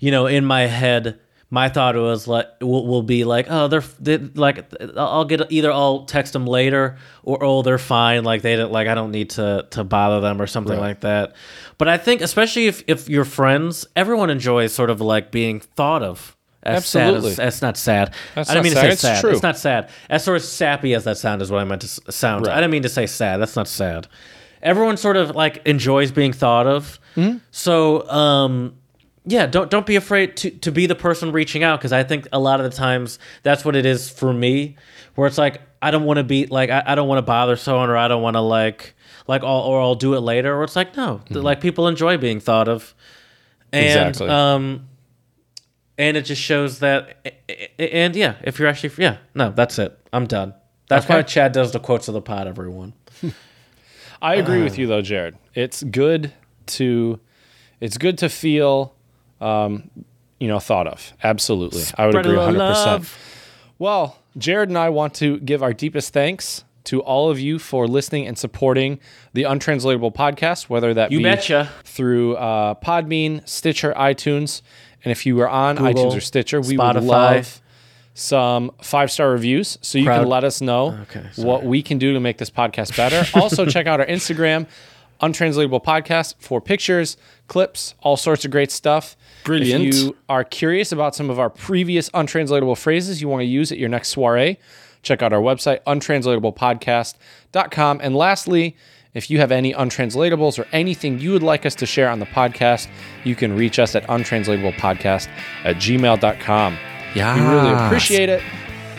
you know, in my head, my thought was like will, will be like, oh, they're, they like, I'll get either I'll text them later or oh, they're fine, like they don't like I don't need to to bother them or something like that. But I think especially if if you're friends, everyone enjoys sort of like being thought of. As Absolutely. sad as, that's not sad. That's I didn't not mean to sad, say it's sad. true. It's not sad. As sort of sappy as that sound is what I meant to sound. Right. I didn't mean to say sad. That's not sad. Everyone sort of like enjoys being thought of. Mm-hmm. So, um, yeah, don't don't be afraid to to be the person reaching out because I think a lot of the times that's what it is for me, where it's like I don't want to be like I, I don't want to bother someone or I don't want to like like I'll, or I'll do it later or it's like no th- like people enjoy being thought of, and Mm-hmm. Exactly. um, and it just shows that and yeah if you're actually yeah no that's it I'm done. That's Okay. why Chad does the quotes of the pod, everyone. I agree with you though, Jared. It's good to it's good to feel um, you know, thought of. Absolutely. I would agree 100%. Well, Jared and I want to give our deepest thanks to all of you for listening and supporting the Untranslatable podcast, whether that You be betcha. through uh, Podbean, Stitcher, iTunes. And if you are on Google, iTunes or Stitcher, we would love some five star reviews so you can let us know Okay, what we can do to make this podcast better. also, check out our Instagram, Untranslatable Podcast, for pictures, clips, all sorts of great stuff. Brilliant. If you are curious about some of our previous untranslatable phrases you want to use at your next soiree, check out our website, untranslatablepodcast.com. And lastly, if you have any untranslatables or anything you would like us to share on the podcast, you can reach us at untranslatablepodcast at gmail.com. Yeah. We really appreciate it.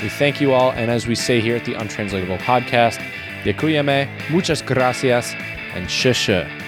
We thank you all. And as we say here at the Untranslatable Podcast, Děkujeme, muchas gracias, and shusha.